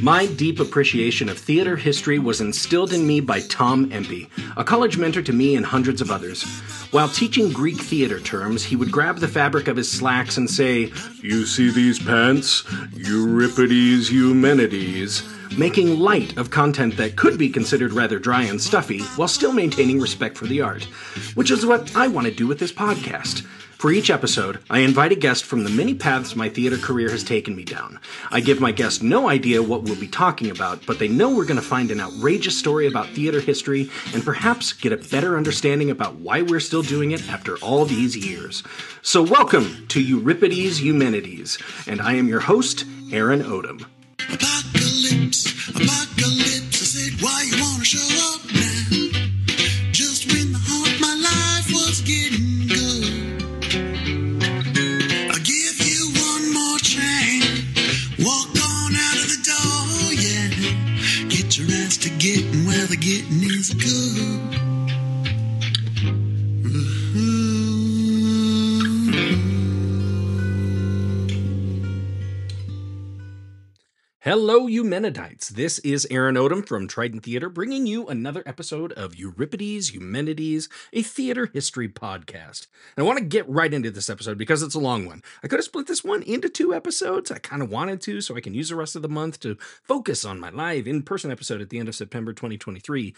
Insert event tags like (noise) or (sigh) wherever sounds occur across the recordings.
My deep appreciation of theater history was instilled in me by Tom Empey, a college mentor to me and hundreds of others. While teaching Greek theater terms, he would grab the fabric of his slacks and say, You see these pants? Euripides Eumenides. Making light of content that could be considered rather dry and stuffy while still maintaining respect for the art, which is what I want to do with this podcast. For each episode, I invite a guest from the many paths my theater career has taken me down. I give my guest no idea what we'll be talking about, but they know we're going to find an outrageous story about theater history and perhaps get a better understanding about why we're still doing it after all these years. So, welcome to Euripides Eumenides, and I am your host, Aaron Odom. Apocalypse, apocalypse. I said, why you wanna show up getting is good. Hello, Eumenidites. This is Aaron Odom from Trident Theater, bringing you another episode of Euripides Eumenides, a theater history podcast. And I want to get right into this episode because it's a long one. I could have split this one into two episodes. I kind of wanted to, so I can use the rest of the month to focus on my live in person episode at the end of September 2023.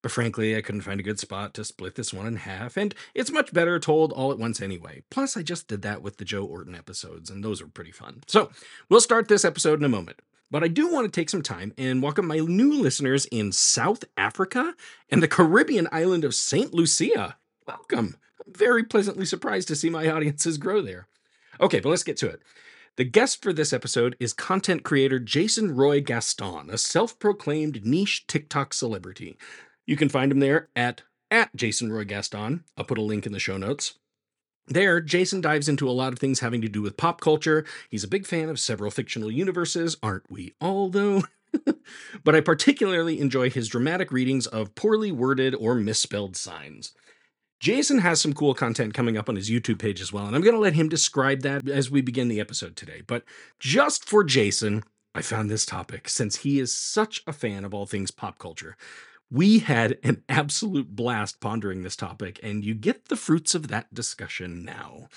But frankly, I couldn't find a good spot to split this one in half, and it's much better told all at once anyway. Plus, I just did that with the Joe Orton episodes, and those are pretty fun. So, we'll start this episode in a moment. But I do want to take some time and welcome my new listeners in South Africa and the Caribbean island of St. Lucia. Welcome. I'm very pleasantly surprised to see my audiences grow there. Okay, but let's get to it. The guest for this episode is content creator Jason Roy Gaston, a self proclaimed niche TikTok celebrity. You can find him there at, at Jason Roy Gaston. I'll put a link in the show notes. There, Jason dives into a lot of things having to do with pop culture. He's a big fan of several fictional universes, aren't we all, though? (laughs) but I particularly enjoy his dramatic readings of poorly worded or misspelled signs. Jason has some cool content coming up on his YouTube page as well, and I'm going to let him describe that as we begin the episode today. But just for Jason, I found this topic since he is such a fan of all things pop culture. We had an absolute blast pondering this topic, and you get the fruits of that discussion now.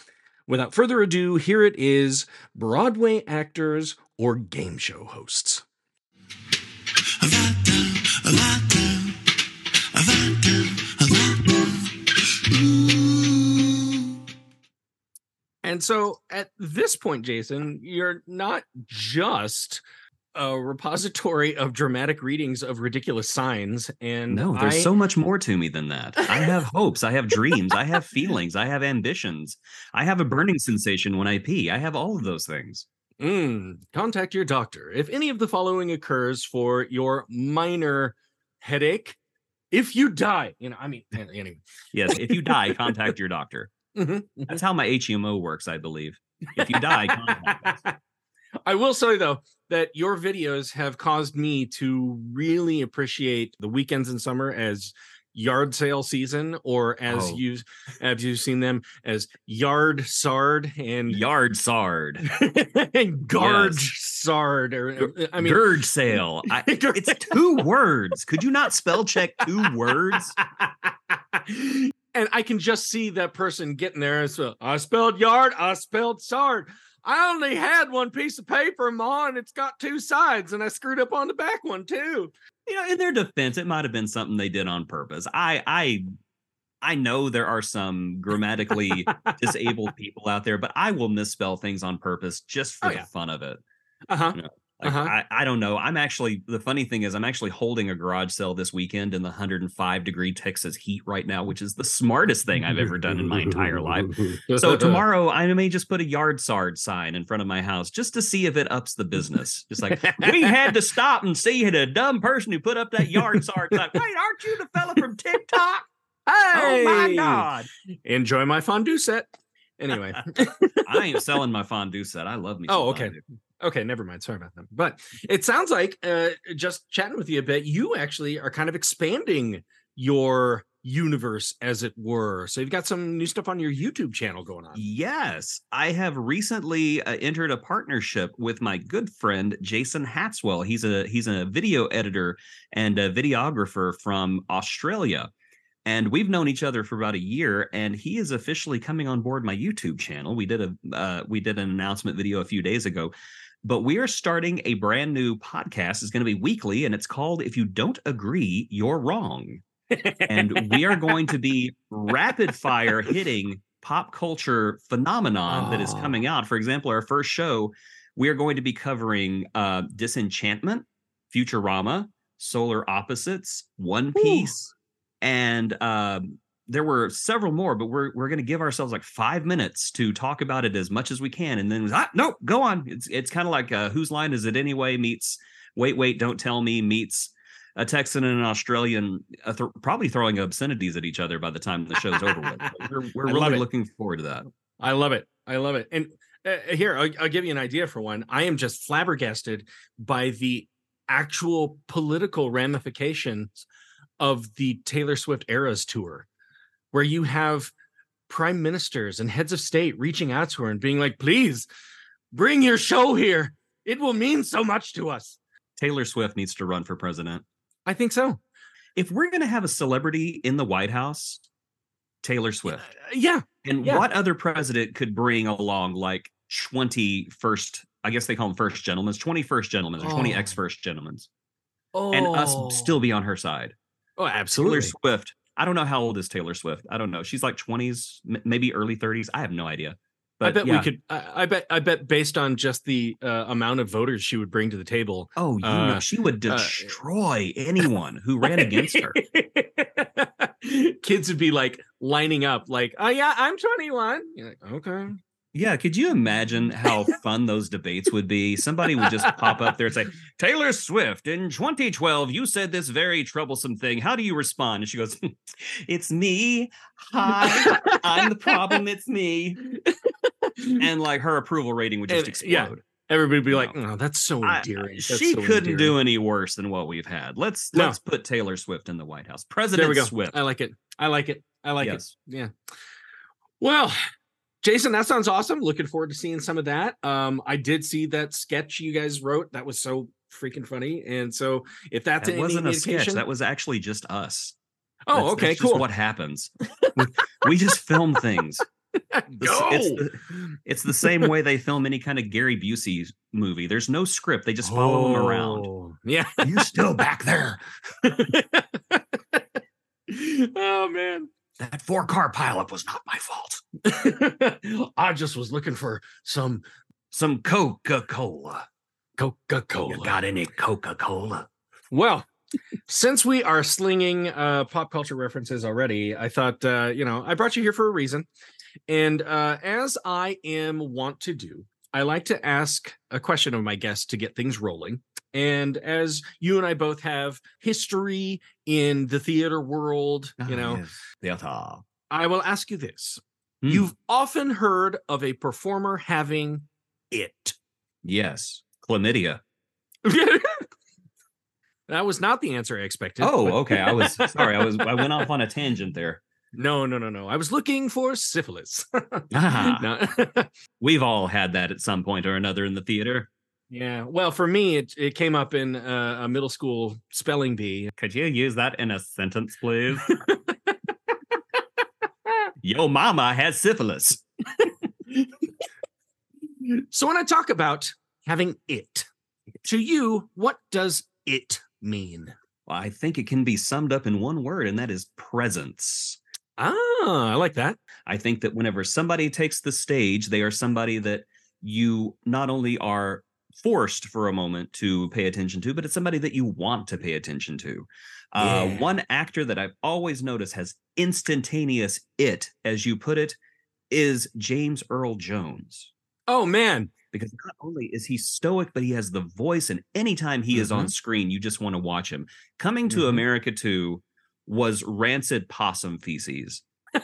Without further ado, here it is Broadway actors or game show hosts. And so at this point, Jason, you're not just a repository of dramatic readings of ridiculous signs. And No, there's I- so much more to me than that. I have hopes, I have dreams, I have feelings, I have ambitions. I have a burning sensation when I pee. I have all of those things. Mm, contact your doctor. If any of the following occurs for your minor headache, if you die, you know, I mean, anyway. Yes, if you die, (laughs) contact your doctor. Mhm, That's how my HMO works, I believe. If you die, contact us. (laughs) I will say though that your videos have caused me to really appreciate the weekends in summer as yard sale season, or as Oh. you as you've seen them as yard sard and Yard sard. and (laughs) garge sard. Or uh, I mean, Gurge sale. I, (laughs) it's two words. Could you not spell check two words? (laughs) and I can just see that person getting there. And so I spelled yard, I spelled sard. I only had one piece of paper, Ma, and it's got two sides, and I screwed up on the back one too. you know, in their defense, it might have been something they did on purpose. I I I know there are some grammatically (laughs) disabled people out there, but I will misspell things on purpose just for Oh, the yeah. fun of it. Uh-huh. Like, Uh-huh. I, I don't know. I'm actually the funny thing is I'm actually holding a garage sale this weekend in the 105 degree Texas heat right now, which is the smartest thing I've ever done in my entire life. So (laughs) tomorrow I may just put a yard sard sign in front of my house just to see if it ups the business. Just like we (laughs) had to stop and see the dumb person who put up that yard sard sign. (laughs) Wait, aren't you the fella from TikTok? Hey! Oh my god! Enjoy my fondue set. Anyway. I ain't selling my fondue set. I love me. Oh, okay. fondue. Okay, never mind. Sorry about that. But it sounds like uh, just chatting with you a bit, you actually are kind of expanding your universe, as it were. So you've got some new stuff on your YouTube channel going on. Yes, I have recently uh, entered a partnership with my good friend Jason Hatswell. He's a he's a video editor and a videographer from Australia. And we've known each other for about a year, and he is officially coming on board my YouTube channel. We did a uh, we did an announcement video a few days ago, but we are starting a brand new podcast. It's going to be weekly, and it's called "If You Don't Agree, You're Wrong." and we are going to be (laughs) rapid fire hitting pop culture phenomenon that is Oh. coming out. For example, our first show, we are going to be covering uh, Disenchantment, Futurama, Solar Opposites, One Ooh. And um, there were several more. But we're we're going to give ourselves like five minutes to talk about it as much as we can, and then ah, no, go on. It's it's kind of like uh, whose line is it anyway? Meets wait wait don't tell me meets a Texan and an Australian uh, th- probably throwing obscenities at each other by the time the show's over with. But We're, we're (laughs) really looking forward to that. I love it. I love it. And uh, here, I'll, I'll give you an idea for one. I am just flabbergasted by the actual political ramifications of the Taylor Swift Eras tour, where you have prime ministers and heads of state reaching out to her and being like, please bring your show here. It will mean so much to us. Taylor Swift needs to run for president. I think so. If we're going to have a celebrity in the White House, Taylor Swift. Uh, yeah. And yeah. what other president could bring along like 20 first, I guess they call them first gentlemen, 20 first gentlemen or 20 Oh. ex first gentlemen, Oh, and us still be on her side? Oh, absolutely. Taylor. Swift. I don't know how old is Taylor Swift. I don't know. She's like 20s, m- maybe early 30s. I have no idea. But I bet yeah. we could. I, I bet. I bet based on just the uh, amount of voters she would bring to the table, Oh, you Uh, know, she would uh, destroy anyone who (laughs) ran against her. Kids would be like lining up, like, "Oh yeah, I'm 21." You're like, "Okay." Yeah, could you imagine how (laughs) fun those debates would be? Somebody would just pop up there and say, Taylor Swift, in 2012, you said this very troublesome thing. How do you respond? And she goes, (laughs) It's me. Hi, I'm the problem. It's me. (laughs) And like her approval rating would just And, yeah, explode. Everybody would be like. "Oh, that's so I- endearing." That's she so couldn't do any worse than what we've had. Let's No. let's put Taylor Swift in the White House. President There we go. Swift. I like it. I like it. I like it. Yeah. Well, Jason, that sounds awesome. Looking forward to seeing some of that. Um, I did see that sketch you guys wrote. That was so freaking funny. And so, if that's That wasn't a sketch. That was actually just us. oh, That's- okay, that's just cool. what happens. we, we just film things. (laughs) Go. It's the, it's the same way they film any kind of Gary Busey movie. There's no script. They just follow them around. Oh, Yeah. you're still back there? (laughs) oh man. That four car pileup was not my fault. (laughs) I just was looking for some Some Coca Cola. Coca-Cola. You got any Coca Cola? Well, since we are slinging uh, pop culture references already, I thought, uh, you know, I brought you here for a reason. And uh, as I am wont to do, I like to ask a question of my guests to get things rolling. And as you and I both have history in the theater world, you know, theater. I will ask you this. Hmm. You've often heard of a performer having it. Yes, chlamydia. (laughs) that was not the answer I expected. Oh, but- okay. I was (laughs) sorry. I was I went off on a tangent there. No, no, no, no. I was looking for syphilis. (laughs) Ah, we've all had that at some point or another in the theater. yeah. Well, for me, it, it came up in uh, a middle school spelling bee. Could you use that in a sentence, please? Yo mama has syphilis. (laughs) So when I talk about having it, to you, what does it mean? Well, I think it can be summed up in one word, and that is presence. Ah, I like that. I think that whenever somebody takes the stage, they are somebody that you not only are forced for a moment to pay attention to, but it's somebody that you want to pay attention to. Uh, Yeah. one actor that I've always noticed has instantaneous it, as you put it, is James Earl Jones. Oh man. Because not only is he stoic, but he has the voice, and anytime he is on screen, you just want to watch him. Coming to Mhm. America 2 was rancid possum feces. (laughs)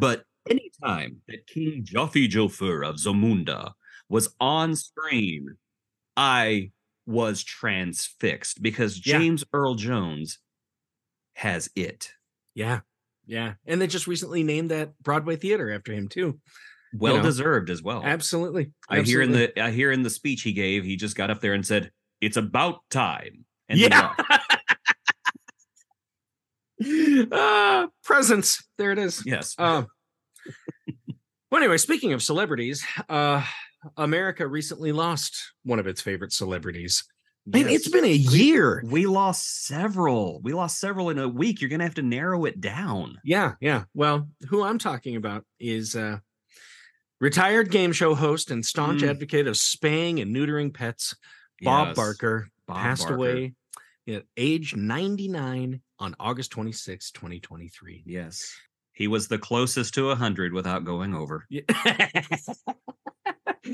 But anytime that King Jaffe Joffer of Zamunda was on screen, I was transfixed because Yeah. James Earl Jones has it. Yeah. Yeah. And they just recently named that Broadway theater after him too. Well know. deserved as well. Absolutely. I hear in the I hear in the speech he gave, he just got up there and said, "It's about time." And Yeah. uh, (laughs) presents. There it is. yes. Um, well, anyway, speaking of celebrities, uh, America recently lost one of its favorite celebrities. Man, it's been a year. we lost several. We lost several in a week. You're gonna have to narrow it down. Yeah, yeah. Well, who I'm talking about is uh, retired game show host and staunch Mm. advocate of spaying and neutering pets, Bob Yes. Barker, Bob passed Barker. away at age 99 on August 26, 2023. Yes. He was the closest to 100 without going over. (laughs)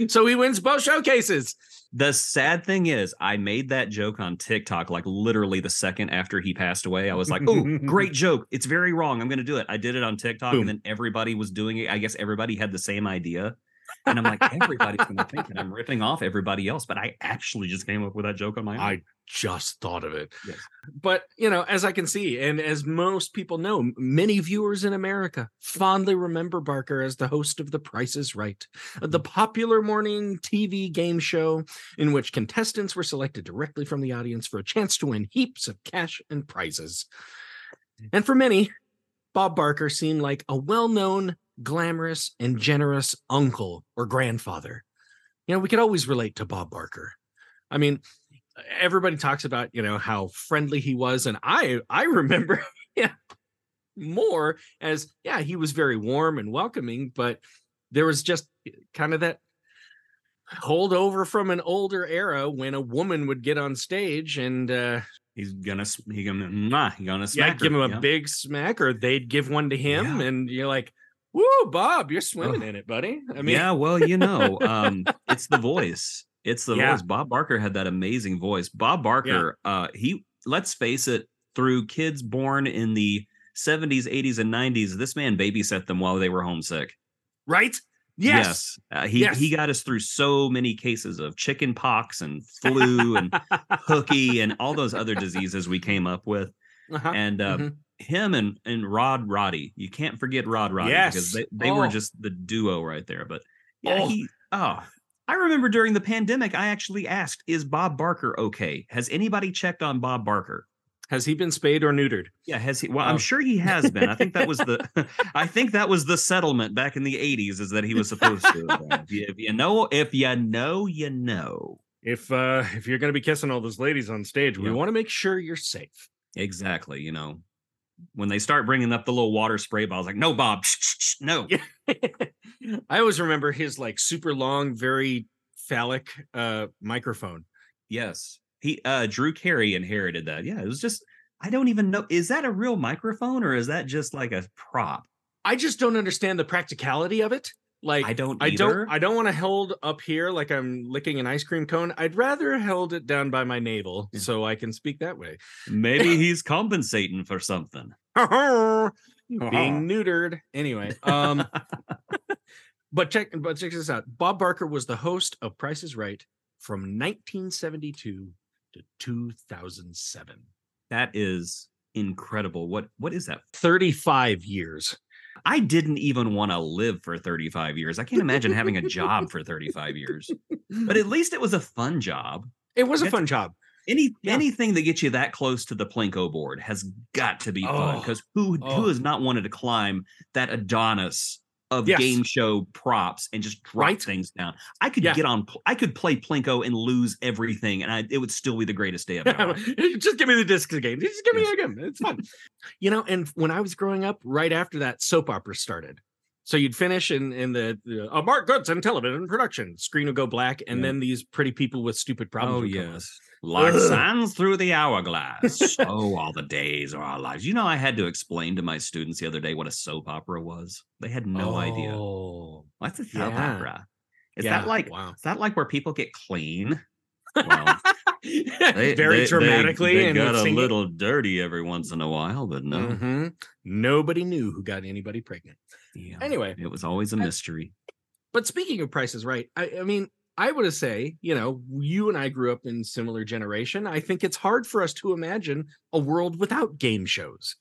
So he wins both showcases. The sad thing is, I made that joke on TikTok like literally the second after he passed away. I was like, oh, great (laughs) joke. It's very wrong. I'm going to do it. I did it on TikTok Boom. and then everybody was doing it. I guess everybody had the same idea. And I'm like, everybody's going to think that I'm ripping off everybody else. But I actually just came up with that joke on my own. I just thought of it. Yes. But, you know, as I can see, and as most people know, many viewers in America fondly remember Barker as the host of The Price is Right, uh, the mm. popular morning TV game show in which contestants were selected directly from the audience for a chance to win heaps of cash and prizes. And for many, Bob Barker seemed like a well known, glamorous, and generous uncle or grandfather. You know, we could always relate to Bob Barker. I mean, everybody talks about you know how friendly he was and i i remember (laughs) yeah more as yeah he was very warm and welcoming but there was just kind of that holdover from an older era when a woman would get on stage and uh He's gonna he gonna nah, he gonna smack yeah give him a yeah. big smack or they'd give one to him Yeah. and you're like woo bob you're swimming Oh. in it buddy i mean yeah, well, you know, um, it's the voice. It's the Yeah. voice. Bob Barker had that amazing voice. Bob Barker, uh, he let's face it, through kids born in the 70s, 80s, and 90s, this man babysat them while they were homesick. right yes, Uh, he Yes. he got us through so many cases of chicken pox and (laughs) flu and hooky and all those other (laughs) diseases we came up with. Uh-huh. And uh, Mhm. him and and Rod Roddy. You can't forget Rod Roddy because Yes. they, they were Oh. just the duo right there. But yeah, Oh. he oh I remember during the pandemic, I actually asked, is Bob Barker okay? Has anybody checked on Bob Barker? has he been spayed or neutered Yeah, has he? Well, Oh. I'm sure he has been. I think that was the, (laughs) I think that was the settlement back in the '80s, is that he was supposed to. If you, if you know, if you know, you know. if uh if you're going to be kissing all those ladies on stage we want to make sure you're safe Exactly. You know, when they start bringing up the little water spray bottles, like, no, Bob, shh, shh, shh, no. (laughs) I always remember his like super long very phallic uh microphone Yes. He uh Drew Carey inherited that. Yeah, it was just I don't even know. Is that a real microphone or is that just like a prop? i just don't understand the practicality of it like I don't I don't I don't want to hold up here like I'm licking an ice cream cone. I'd rather held it down by my navel Yeah. so I can speak that way. Maybe (laughs) he's compensating for something. (laughs) Being (laughs) neutered. Anyway, um but check but check this out. Bob Barker was the host of Price is Right from 1972 to 2007. that is incredible. What what is that? 35 years. I didn't even want to live for 35 years. I can't imagine having a job for 35 years. But at least it was a fun job. It was a fun job. Any Yeah. anything that gets you that close to the Plinko board has got to be fun Oh, because who oh. who has not wanted to climb that Adonis of Yes. game show props and just drop Right. things down? I could Yeah. get on. I could play Plinko and lose everything, and I, it would still be the greatest day of my life. (laughs) just give me the disc again. Just give me Yes. again. It's fun. you know, and when I was growing up, right after that, soap opera started. So you'd finish in in the, uh, Mark Goodson television production. Screen would go black, and Yeah. then these pretty people with stupid problems. Oh yes, like Ugh. sands through the hourglass. (laughs) oh, all the days of our lives. You know, I had to explain to my students the other day what a soap opera was. They had no idea. Oh, What's a soap yeah. opera? Is yeah, that like wow? is that like where people get clean? Well, (laughs) They- Very they- they- dramatically They, and got a little dirty every once in a while, but no. Mhm. Nobody knew who got anybody pregnant. Yeah, Anyway, it was always a mystery. but speaking of prices right, I, I mean, I would say, you know, you and I grew up in similar generation. I think it's hard for us to imagine a world without game shows.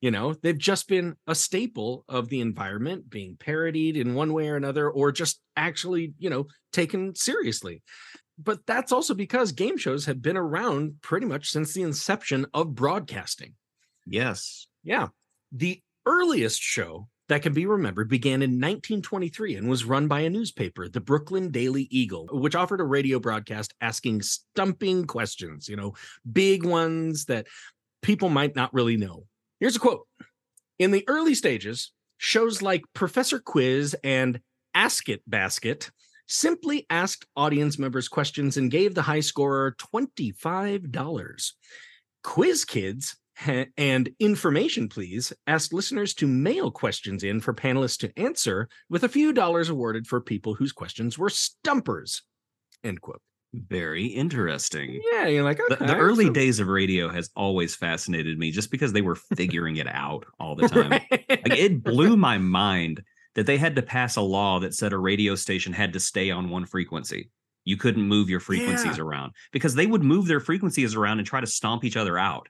You know, they've just been a staple of the environment being parodied in one way or another, or just actually, you know, taken seriously. But that's also because game shows have been around pretty much since the inception of broadcasting. Yes. Yeah. The earliest show that can be remembered began in 1923 and was run by a newspaper, the Brooklyn Daily Eagle, which offered a radio broadcast asking stumping questions, you know, big ones that people might not really know. Here's a quote In the early stages, shows like Professor Quiz and Ask It Basket simply asked audience members questions and gave the high scorer $25. Quiz Kids (laughs) and Information Please asked listeners to mail questions in for panelists to answer, with a few dollars awarded for people whose questions were stumpers. End quote. Very interesting. Yeah, you're like, The, okay, the early so- days of radio has always fascinated me just because they were figuring it out all the time. (laughs) Right. Like it blew my mind that they had to pass a law that said a radio station had to stay on one frequency. You couldn't move your frequencies around because they would move their frequencies around and try to stomp each other out.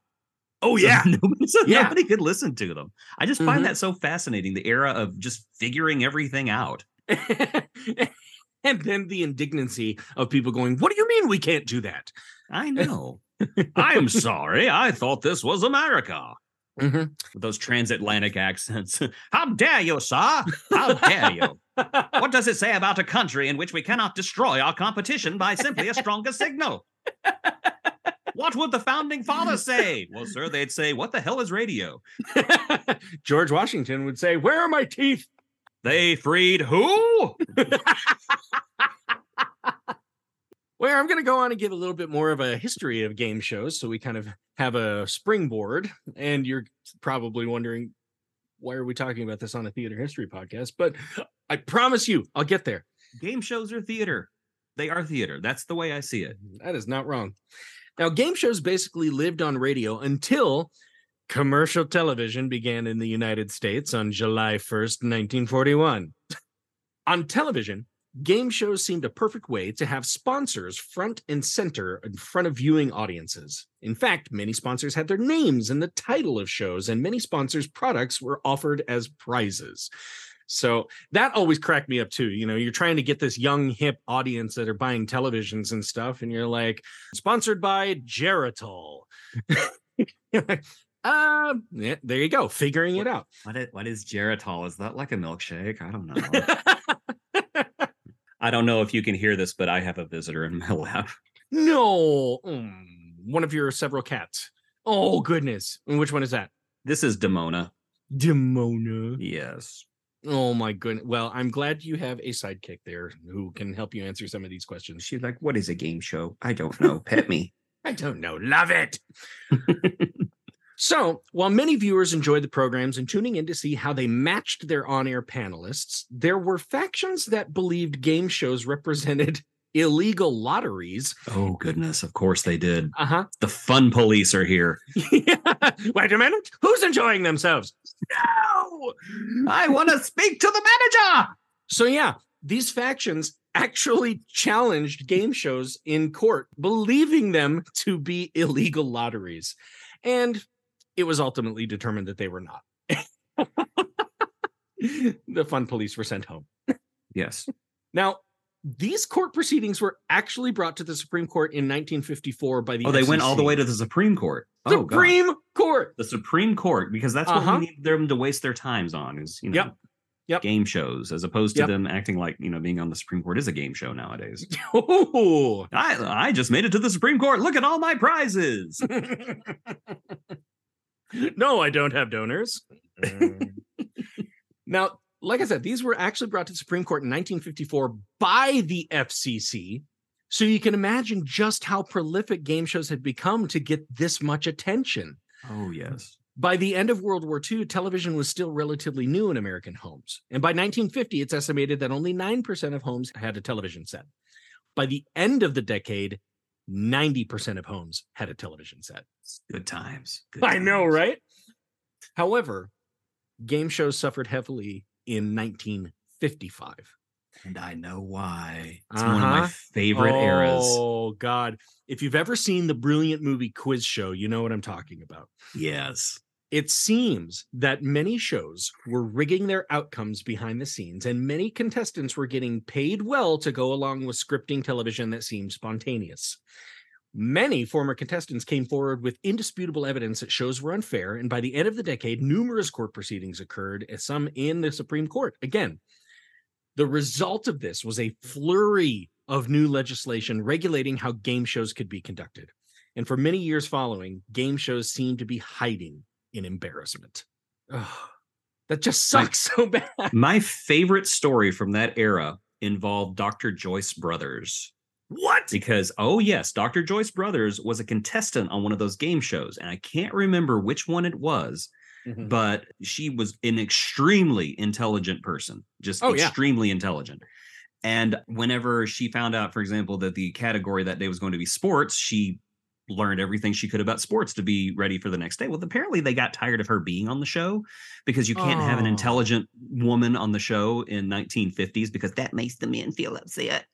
Oh, So (laughs) yeah. nobody, so Yeah. nobody could listen to them. I just find Mhm. that so fascinating. The era of just figuring everything out. (laughs) and then the indignancy of people going, What do you mean we can't do that? I (laughs) know. I'm sorry. I thought this was America. Mhm. With those transatlantic accents. How dare you, sir? How dare you? What does it say about a country in which we cannot destroy our competition by simply a stronger signal? What would the founding fathers (laughs) say? Well, sir, they'd say, What the hell is radio? (laughs) George Washington would say, Where are my teeth? They freed who? (laughs) Where I'm going to go on and give a little bit more of a history of game shows so we kind of have a springboard. And you're probably wondering, why are we talking about this on a theater history podcast? But I promise you, I'll get there. Game shows are theater. They are theater. That's the way I see it. That is not wrong. Now, game shows basically lived on radio until commercial television began in the United States on July 1st, 1941. on television, game shows seemed a perfect way to have sponsors front and center in front of viewing audiences. In fact, many sponsors had their names in the title of shows, and many sponsors' products were offered as prizes. So that always cracked me up too. You know, you're trying to get this young, hip audience that are buying televisions and stuff, and you're like, sponsored by Geritol. (laughs) Uh, yeah, there you go, figuring it out. What is, what is Geritol? Is that like a milkshake? I don't know. (laughs) I don't know if you can hear this, but I have a visitor in my (laughs) lap. no, Mm, one of your several cats. Oh goodness, And which one is that? This is Demona. Demona. Yes. Oh my goodness. Well, I'm glad you have a sidekick there who can help you answer some of these questions. She's like, What is a game show? I don't know. Pet me. (laughs) I don't know. Love it. (laughs) so, while many viewers enjoyed the programs and tuning in to see how they matched their on air panelists, there were factions that believed game shows represented illegal lotteries. oh, goodness. Of course they did. Uh huh. The fun police are here. (laughs) Wait a minute. Who's enjoying themselves? No. I want to speak to the manager. So, yeah, these factions actually challenged game shows in court, believing them to be illegal lotteries. And it was ultimately determined that they were not. (laughs) the fun police were sent home. Yes. Now, these court proceedings were actually brought to the Supreme Court in 1954 by the Oh, they went all the way to the Supreme Court. Oh, God. Supreme Court. The Supreme Court, because that's what Uh-huh. we need them to waste their times on is, you know, Yep. Yep. game shows, as opposed to Yep. them acting like, you know, being on the Supreme Court is a game show nowadays. (laughs) Oh. I I just made it to the Supreme Court. Look at all my prizes. (laughs) no, I don't have donors. (laughs) now, like I said, these were actually brought to the Supreme Court in 1954 by the FCC. So you can imagine just how prolific game shows had become to get this much attention. oh, yes. By the end of World War II, television was still relatively new in American homes. And by 1950, it's estimated that only 9% of homes had a television set. By the end of the decade, 90% of homes had a television set. Good times. Good I know, right? However, game shows suffered heavily in 1955. And I know why. It's one of my Uh-huh. favorite eras. Oh, God. If you've ever seen the brilliant movie Quiz Show, you know what I'm talking about. Yes. It seems that many shows were rigging their outcomes behind the scenes, and many contestants were getting paid well to go along with scripting television that seemed spontaneous. Many former contestants came forward with indisputable evidence that shows were unfair, and by the end of the decade, numerous court proceedings occurred, and some in the Supreme Court. Again, the result of this was a flurry of new legislation regulating how game shows could be conducted. And for many years following, game shows seemed to be hiding in embarrassment. Ugh, that just My- sucks (laughs) so bad. My favorite story from that era involved Dr. Joyce Brothers. What? Because, oh, yes, Dr. Joyce Brothers was a contestant on one of those game shows. And I can't remember which one it was, Mhm. but she was an extremely intelligent person, just Oh, yeah. extremely intelligent. And whenever she found out, for example, that the category that day was going to be sports, she learned everything she could about sports to be ready for the next day. Well, apparently they got tired of her being on the show because you can't have an Oh. intelligent woman on the show in 1950s because that makes the men feel upset.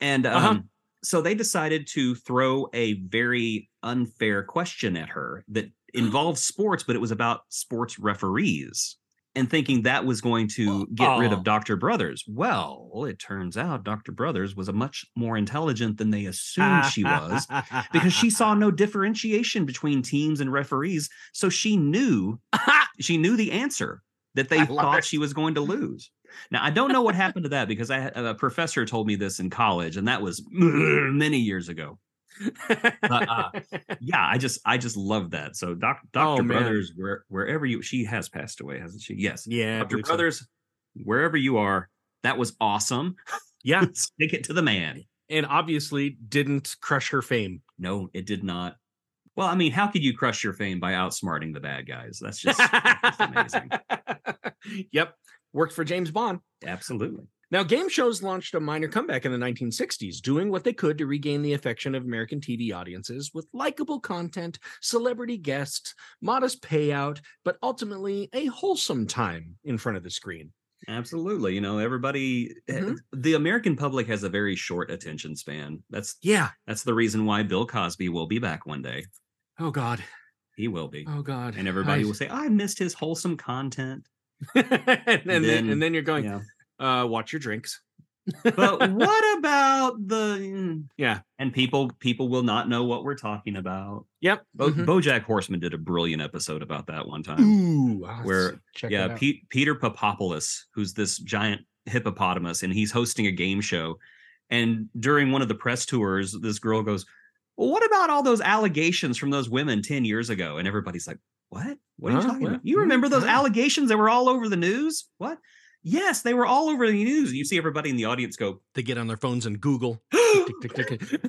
And um, Uh-huh. So they decided to throw a very unfair question at her that involved sports, but it was about sports referees and thinking that was going to get rid Oh. of Dr. Brothers. Well, it turns out Dr. Brothers was a much more intelligent than they assumed she was because she saw (laughs) no differentiation between teams and referees. So she knew (laughs) she knew the answer that they thought it. she was going to lose. Now I don't know what happened to that because I had- a professor told me this in college, and that was (laughs) many years ago. uh, Yeah, I just I just love that. So Doc, Dr. (laughs) Oh. Brothers, where, wherever you she has passed away, hasn't she? Yes. yeah, Dr. believe so. Brothers, wherever you are, that was awesome. Yeah, (laughs) Stick it to the man. and obviously didn't crush her fame. No, it did not. Well, I mean, how could you crush your fame by outsmarting the bad guys? That's just, that's just amazing. yep, worked for James Bond. Absolutely. Now, game shows launched a minor comeback in the 1960s, doing what they could to regain the affection of American TV audiences with likable content, celebrity guests, modest payout, but ultimately a wholesome time in front of the screen. Absolutely. You know, everybody eh, Mhm. the American public has a very short attention span. That's Yeah. that's the reason why Bill Cosby will be back one day. Oh God. He will be. Oh God. And everybody I- will say, I missed his wholesome content. (laughs) and, then, then- and then you're going, Yeah. uh, watch your drinks. But (laughs) what about the Yeah. and people people will not know what we're talking about. Yep. Bo- mhm. Bojack Horseman did a brilliant episode about that one time. Ooh. I'll have to where- yeah, Peter Papopoulos, who's this giant hippopotamus, and he's hosting a game show. And during one of the press tours, this girl goes, "Well, what about all those allegations from those women ten years ago?" And everybody's like, "What? What are you Huh? talking What? about? You remember those allegations that were all over the news? What? Yes, they were all over the news. You see everybody in the audience go, they get on their phones and Google. (gasps) Tick, tick, tick,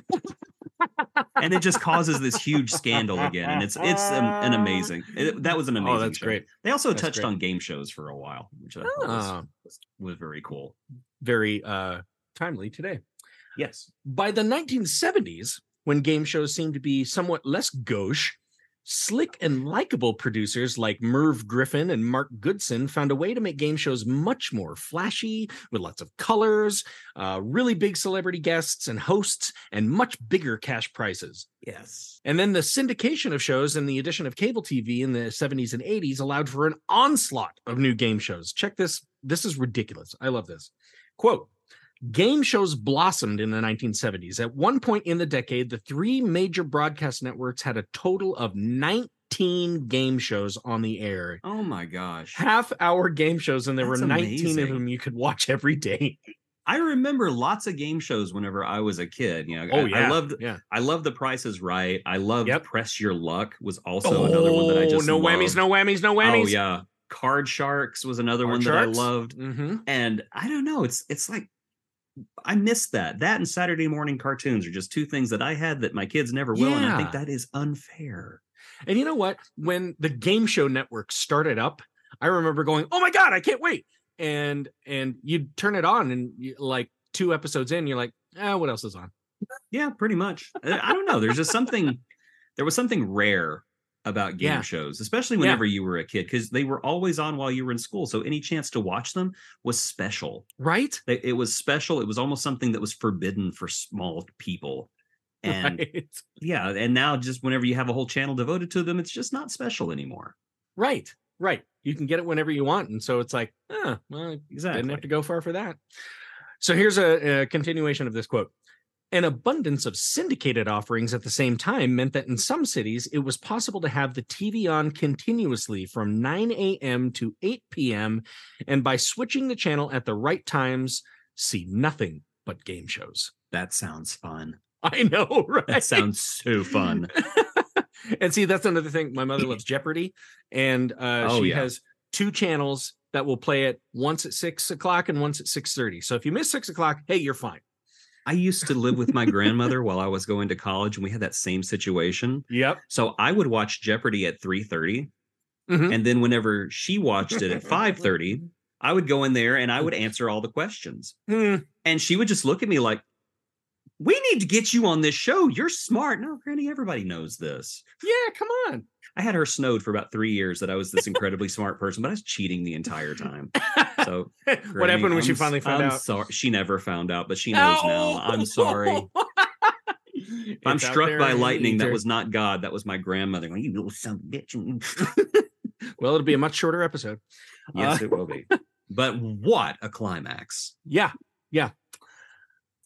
and it just causes this huge scandal again. And it's it's an, an amazing. it- that was an amazing. Oh, that's show. great. They also That's touched great. on game shows for a while, which I thought was, Ah, was, was very cool. very uh, timely today. Yes. By the 1970s, when game shows seemed to be somewhat less gauche, slick and likable producers like Merv Griffin and Mark Goodson found a way to make game shows much more flashy, with lots of colors, uh, really big celebrity guests and hosts, and much bigger cash prizes. Yes. And then the syndication of shows and the addition of cable TV in the 70s and 80s allowed for an onslaught of new game shows. Check this. This is ridiculous. I love this. Quote Game shows blossomed in the 1970s. At one point in the decade, the three major broadcast networks had a total of 19 game shows on the air. Oh my gosh. Half hour game shows, and there That's were 19 of them you could watch every day. I remember lots of game shows whenever I was a kid. You know, Oh, I, yeah. I loved Yeah. I loved The Price is Right. I loved Yep. Press Your Luck was also another one that I just Oh, no whammies, no whammies, no whammies. Oh yeah. Card Sharks was another Card one Sharks? that I loved. Mm-hmm. And I don't know, it's it's like I miss that. That and Saturday morning cartoons are just two things that I had that my kids never will. And I think that is unfair. And you know what? When the game show network started up, I remember going, "Oh my god, I can't wait!" And and you'd turn it on, and you, like two episodes in, you're like, "Ah, what else is on?" Yeah, pretty much. I don't know. There's just something. There was something rare about game Yeah. shows, especially Yeah. whenever you were a kid, because they were always on while you were in school. So any chance to watch them was special. Right? They, it was special. It was almost something that was forbidden for small people. (laughs) And right. yeah, and now just whenever you have a whole channel devoted to them, it's just not special anymore. Right, right. You can get it whenever you want, and so it's like, ah, well, Exactly. didn't have to go far for that. So here's a, a continuation of this quote. An abundance of syndicated offerings at the same time meant that in some cities it was possible to have the TV on continuously from 9 a.m. to 8 p.m. and by switching the channel at the right times, see nothing but game shows. That sounds fun. (laughs) I know, (laughs) right? That sounds so fun. (laughs) and see, that's another thing. My mother loves Jeopardy, and uh, Oh, she yeah. has two channels that will play it once at six o'clock and once at six thirty. So if you miss six o'clock, hey, you're fine. I used to live with my grandmother while I was going to college, and we had that same situation. Yep. So I would watch Jeopardy at 3:30, Mhm. and then whenever she watched it at 5:30, I would go in there and I would answer all the questions. Hmm. And she would just look at me like, "We need to get you on this show. You're smart." No, Granny, everybody knows this. Yeah, come on. I had her snowed for about three years that I was this incredibly smart person, but I was cheating the entire time. So (laughs) what happened when she I'm s- finally found I'm out? Sorry, she never found out, but she knows now. I'm sorry. (laughs) If I'm struck by lightning. That was not God. That was my grandmother. going, You little son bitch. (laughs) well, it'll be a much shorter episode. yes, Uh, it will be. But what a climax! Yeah, yeah.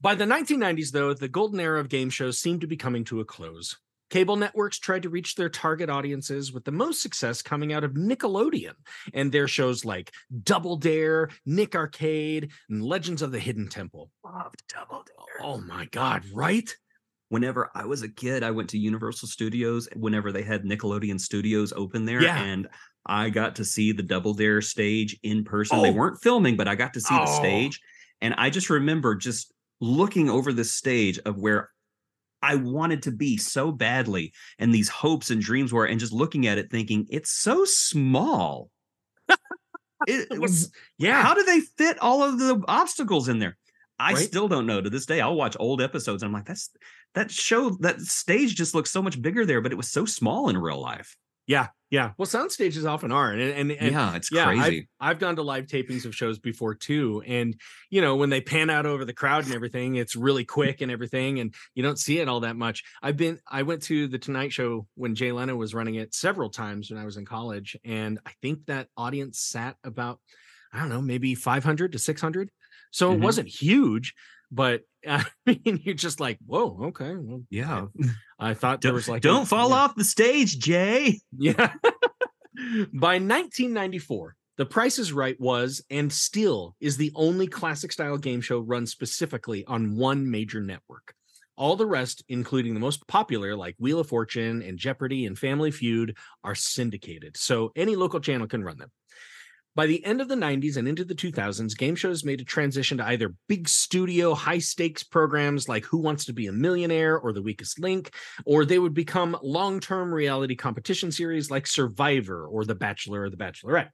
By the 1990s, though, the golden era of game shows seemed to be coming to a close. Cable networks tried to reach their target audiences with the most success coming out of Nickelodeon and their shows like Double Dare, Nick Arcade, and Legends of the Hidden Temple. Loved Double Dare. Oh my God, right? Whenever I was a kid, I went to Universal Studios. Whenever they had Nickelodeon Studios open there, Yeah. and I got to see the Double Dare stage in person. They Oh. weren't filming, but I got to see the Oh. stage, and I just remember just looking over the stage of where I wanted to be so badly, and these hopes and dreams were, and just looking at it, thinking it's so small. (laughs) It- It was- yeah. how do they fit all of the obstacles in there? I Right? still don't know to this day. I'll watch old episodes and I'm like, that's that show, that stage just looks so much bigger there, but it was so small in real life. Yeah, yeah. Well, sound stages often are, and and, and yeah, it's yeah, I've- crazy. I've gone to live tapings of shows before too. And, you know, when they pan out over the crowd and everything, it's really quick and everything. And you don't see it all that much. I've been, I went to the Tonight Show when Jay Leno was running it several times when I was in college. And I think that audience sat about, I don't know, maybe 500 to 600. So Mhm. it wasn't huge, but (laughs) I mean, you're just like, whoa, okay. Well, yeah. I thought there was like, don't fall yeah. off the stage, Jay. (laughs) Yeah. By 1994, The Price is Right was and still is the only classic style game show run specifically on one major network. All the rest, including the most popular like Wheel of Fortune and Jeopardy and Family Feud, are syndicated, so any local channel can run them. By the end of the 90s and into the 2000s, game shows made a transition to either big studio, high stakes programs like Who Wants to Be a Millionaire or The Weakest Link, or they would become long term reality competition series like Survivor or The Bachelor or The Bachelorette.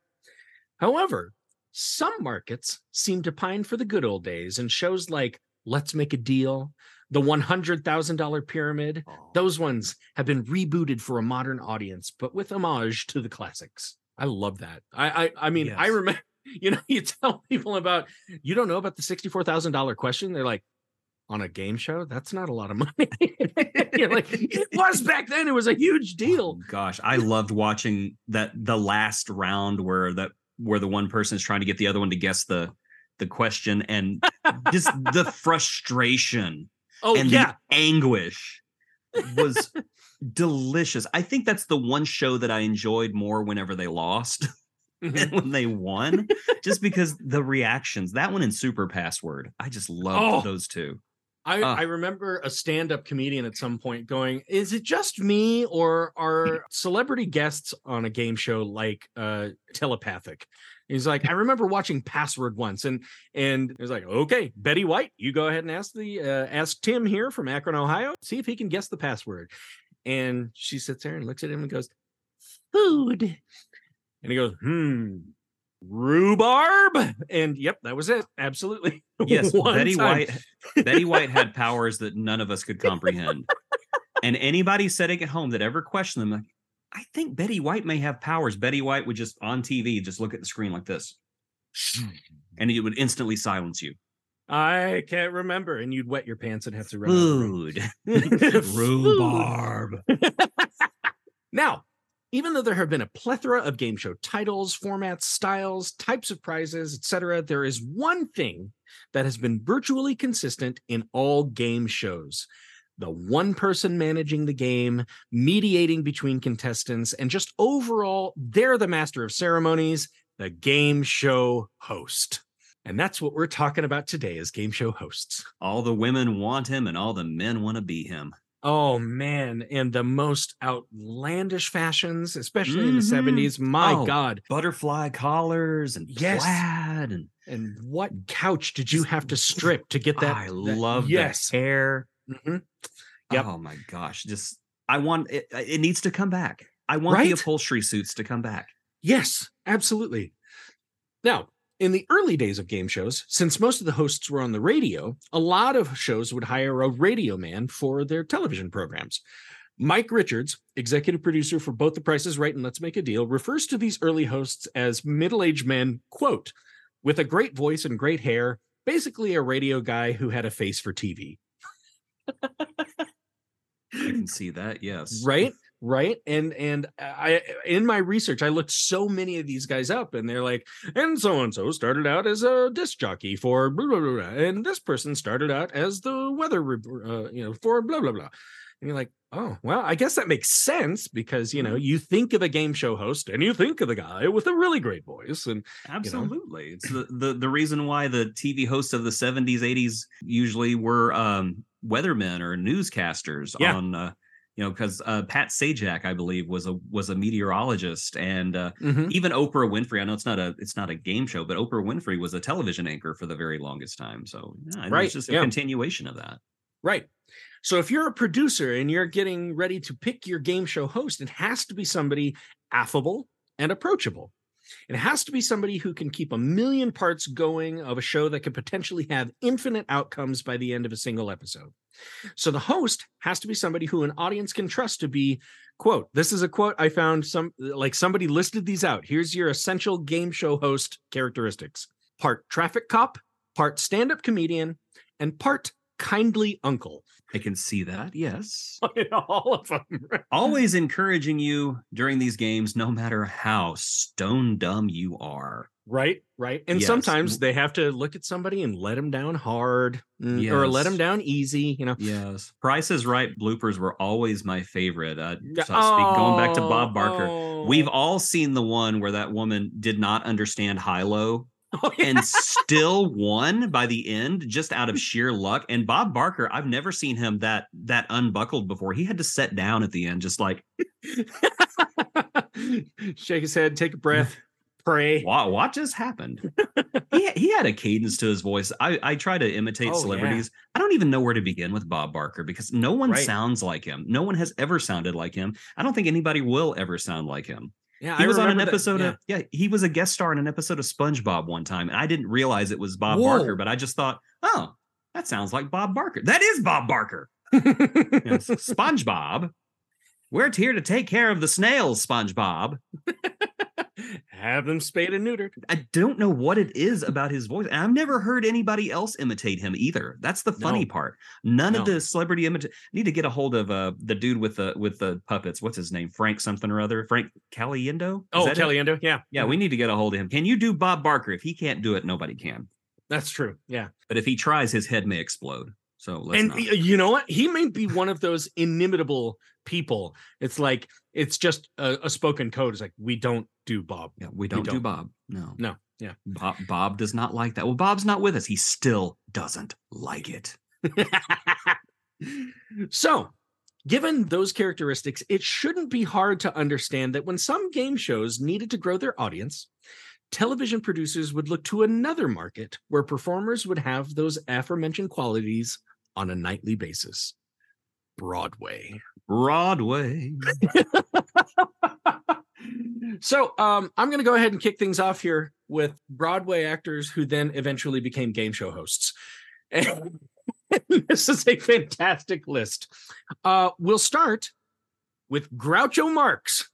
However, some markets seem to pine for the good old days, and shows like Let's Make a Deal, The $100,000 Pyramid, those ones have been rebooted for a modern audience, but with homage to the classics. I love that. I I, I mean, I remember, (laughs) you know, you tell people about you don't know about the $64,000 question, they're like, on a game show, that's not a lot of money. (laughs) You're like, it was back then. It was a huge oh deal. Oh, gosh, I loved watching that the last round where that where the one person is trying to get the other one to guess the the question and just the (laughs) frustration Oh and yeah, the anguish was delicious. I think that's the one show that I enjoyed more whenever they lost (laughs) than when they won, just because the reactions. That one and Super Password, I just loved Oh. those two. I, Ah. I remember a stand-up comedian at some point going, "Is it just me, or are celebrity guests on a game show like uh, telepathic?" He's like, "I (laughs) remember watching Password once, and and it was like, okay, Betty White, you go ahead and ask the uh, ask Tim here from Akron, Ohio, see if he can guess the password." And she sits there and looks at him and goes, "Food," and he goes, "Hmm." Rhubarb, and yep, that was it. Absolutely, (laughs) Yes, Betty time. White. Betty White had (laughs) powers that none of us could comprehend. and anybody sitting at home that ever questioned them, like, I think Betty White may have powers. Betty White would just on TV just look at the screen like this, and it would instantly silence you. I can't remember. And you'd wet your pants and have to run. out the room. Food, (laughs) rhubarb. (laughs) now, even though there have been a plethora of game show titles, formats, styles, types of prizes, etc., there is one thing that has been virtually consistent in all game shows. The one person managing the game, mediating between contestants, and just overall, they're the master of ceremonies, the game show host. And that's what we're talking about today as game show hosts. All the women want him and all the men want to be him. Oh man, in the most outlandish fashions, especially in the Mhm. 70s. My Oh, God. Butterfly collars and Yes. plaid and And what couch did you have to strip to get that? I that- love yes. the hair. Mhm. Yep. Oh my gosh. Just I want it it needs to come back. I want the upholstery suits to come back. Yes, absolutely. Now, in the early days of game shows, since most of the hosts were on the radio, a lot of shows would hire a radio man for their television programs. Mike Richards, executive producer for both The Price is Right and Let's Make a Deal, refers to these early hosts as middle aged men, quote, with a great voice and great hair, basically a radio guy who had a face for TV. (laughs) I can see that. Yes. right right and and i in my research i looked so many of these guys up and they're like and so and so started out as a disc jockey for blah, blah, blah, and this person started out as the weather uh, you know for blah blah blah and you're like oh well i guess that makes sense because you know you think of a game show host and you think of the guy with a really great voice and Absolutely. It's the, the the reason why the TV hosts of the 70s, 80s usually were um weathermen or newscasters Yeah. on uh you know, because uh, Pat Sajak, I believe, was a was a meteorologist, and uh, Mhm. even Oprah Winfrey. I know it's not a it's not a game show, but Oprah Winfrey was a television anchor for the very longest time. So yeah, Right, it's just a yeah. continuation of that. Right. So if you're a producer and you're getting ready to pick your game show host, it has to be somebody affable and approachable. It has to be somebody who can keep a million parts going of a show that could potentially have infinite outcomes by the end of a single episode. So the host has to be somebody who an audience can trust to be quote this is a quote i found some like somebody listed these out here's your essential game show host characteristics part traffic cop part stand-up comedian and part kindly uncle I can see that. Yes. (laughs) all of them Always encouraging you during these games, no matter how stone dumb you are. right right and Yes. sometimes they have to look at somebody and let them down hard mm, or let them down easy you know Yes. Price is Right bloopers were always my favorite. Uh, Yeah, so speak, going back to Bob oh, Barker, oh. we've all seen the one where that woman did not understand high low Oh, yeah. and (laughs) still won by the end just out of sheer luck. And Bob Barker, I've never seen him that that unbuckled before. He had to set down at the end, just like (laughs) shake his head take a breath (laughs) pray what, what just happened? he, he had a cadence to his voice. I, I try to imitate Oh, yeah. celebrities. I don't even know where to begin with Bob Barker because no one Right. sounds like him. No one has ever sounded like him. I don't think anybody will ever sound like him. Yeah He I was on an remember that- episode yeah. of yeah, he was a guest star in an episode of SpongeBob one time, and I didn't realize it was Bob Whoa. Barker, but I just thought, oh, that sounds like Bob Barker. That is Bob Barker. (laughs) SpongeBob. We're here to take care of the snails, SpongeBob. (laughs) have them spayed and neutered I don't know what it is about his voice. And I've never heard anybody else imitate him either. That's the funny No. part. None of the celebrity imita- need to get a hold of uh the dude with the with the puppets. What's his name? Frank something or other. Frank Caliendo? Is oh that it? Caliendo yeah Yeah, we need to get a hold of him. Can you do Bob Barker? If he can't do it, nobody can. that's true yeah But if he tries, his head may explode. So let's and not. you know what he may be one of those inimitable people it's like it's just a, a spoken code it's like we don't do bob yeah, we don't, do don't. Bob. No. no yeah Bob, Bob does not like that. Well, Bob's not with us. He still doesn't like it. (laughs) so, given those characteristics, it shouldn't be hard to understand that when some game shows needed to grow their audience, television producers would look to another market where performers would have those aforementioned qualities on a nightly basis Broadway. Broadway. (laughs) so um, I'm going to go ahead and kick things off here with Broadway actors who then eventually became game show hosts. (laughs) And this is a fantastic list. Uh, we'll start with Groucho Marx.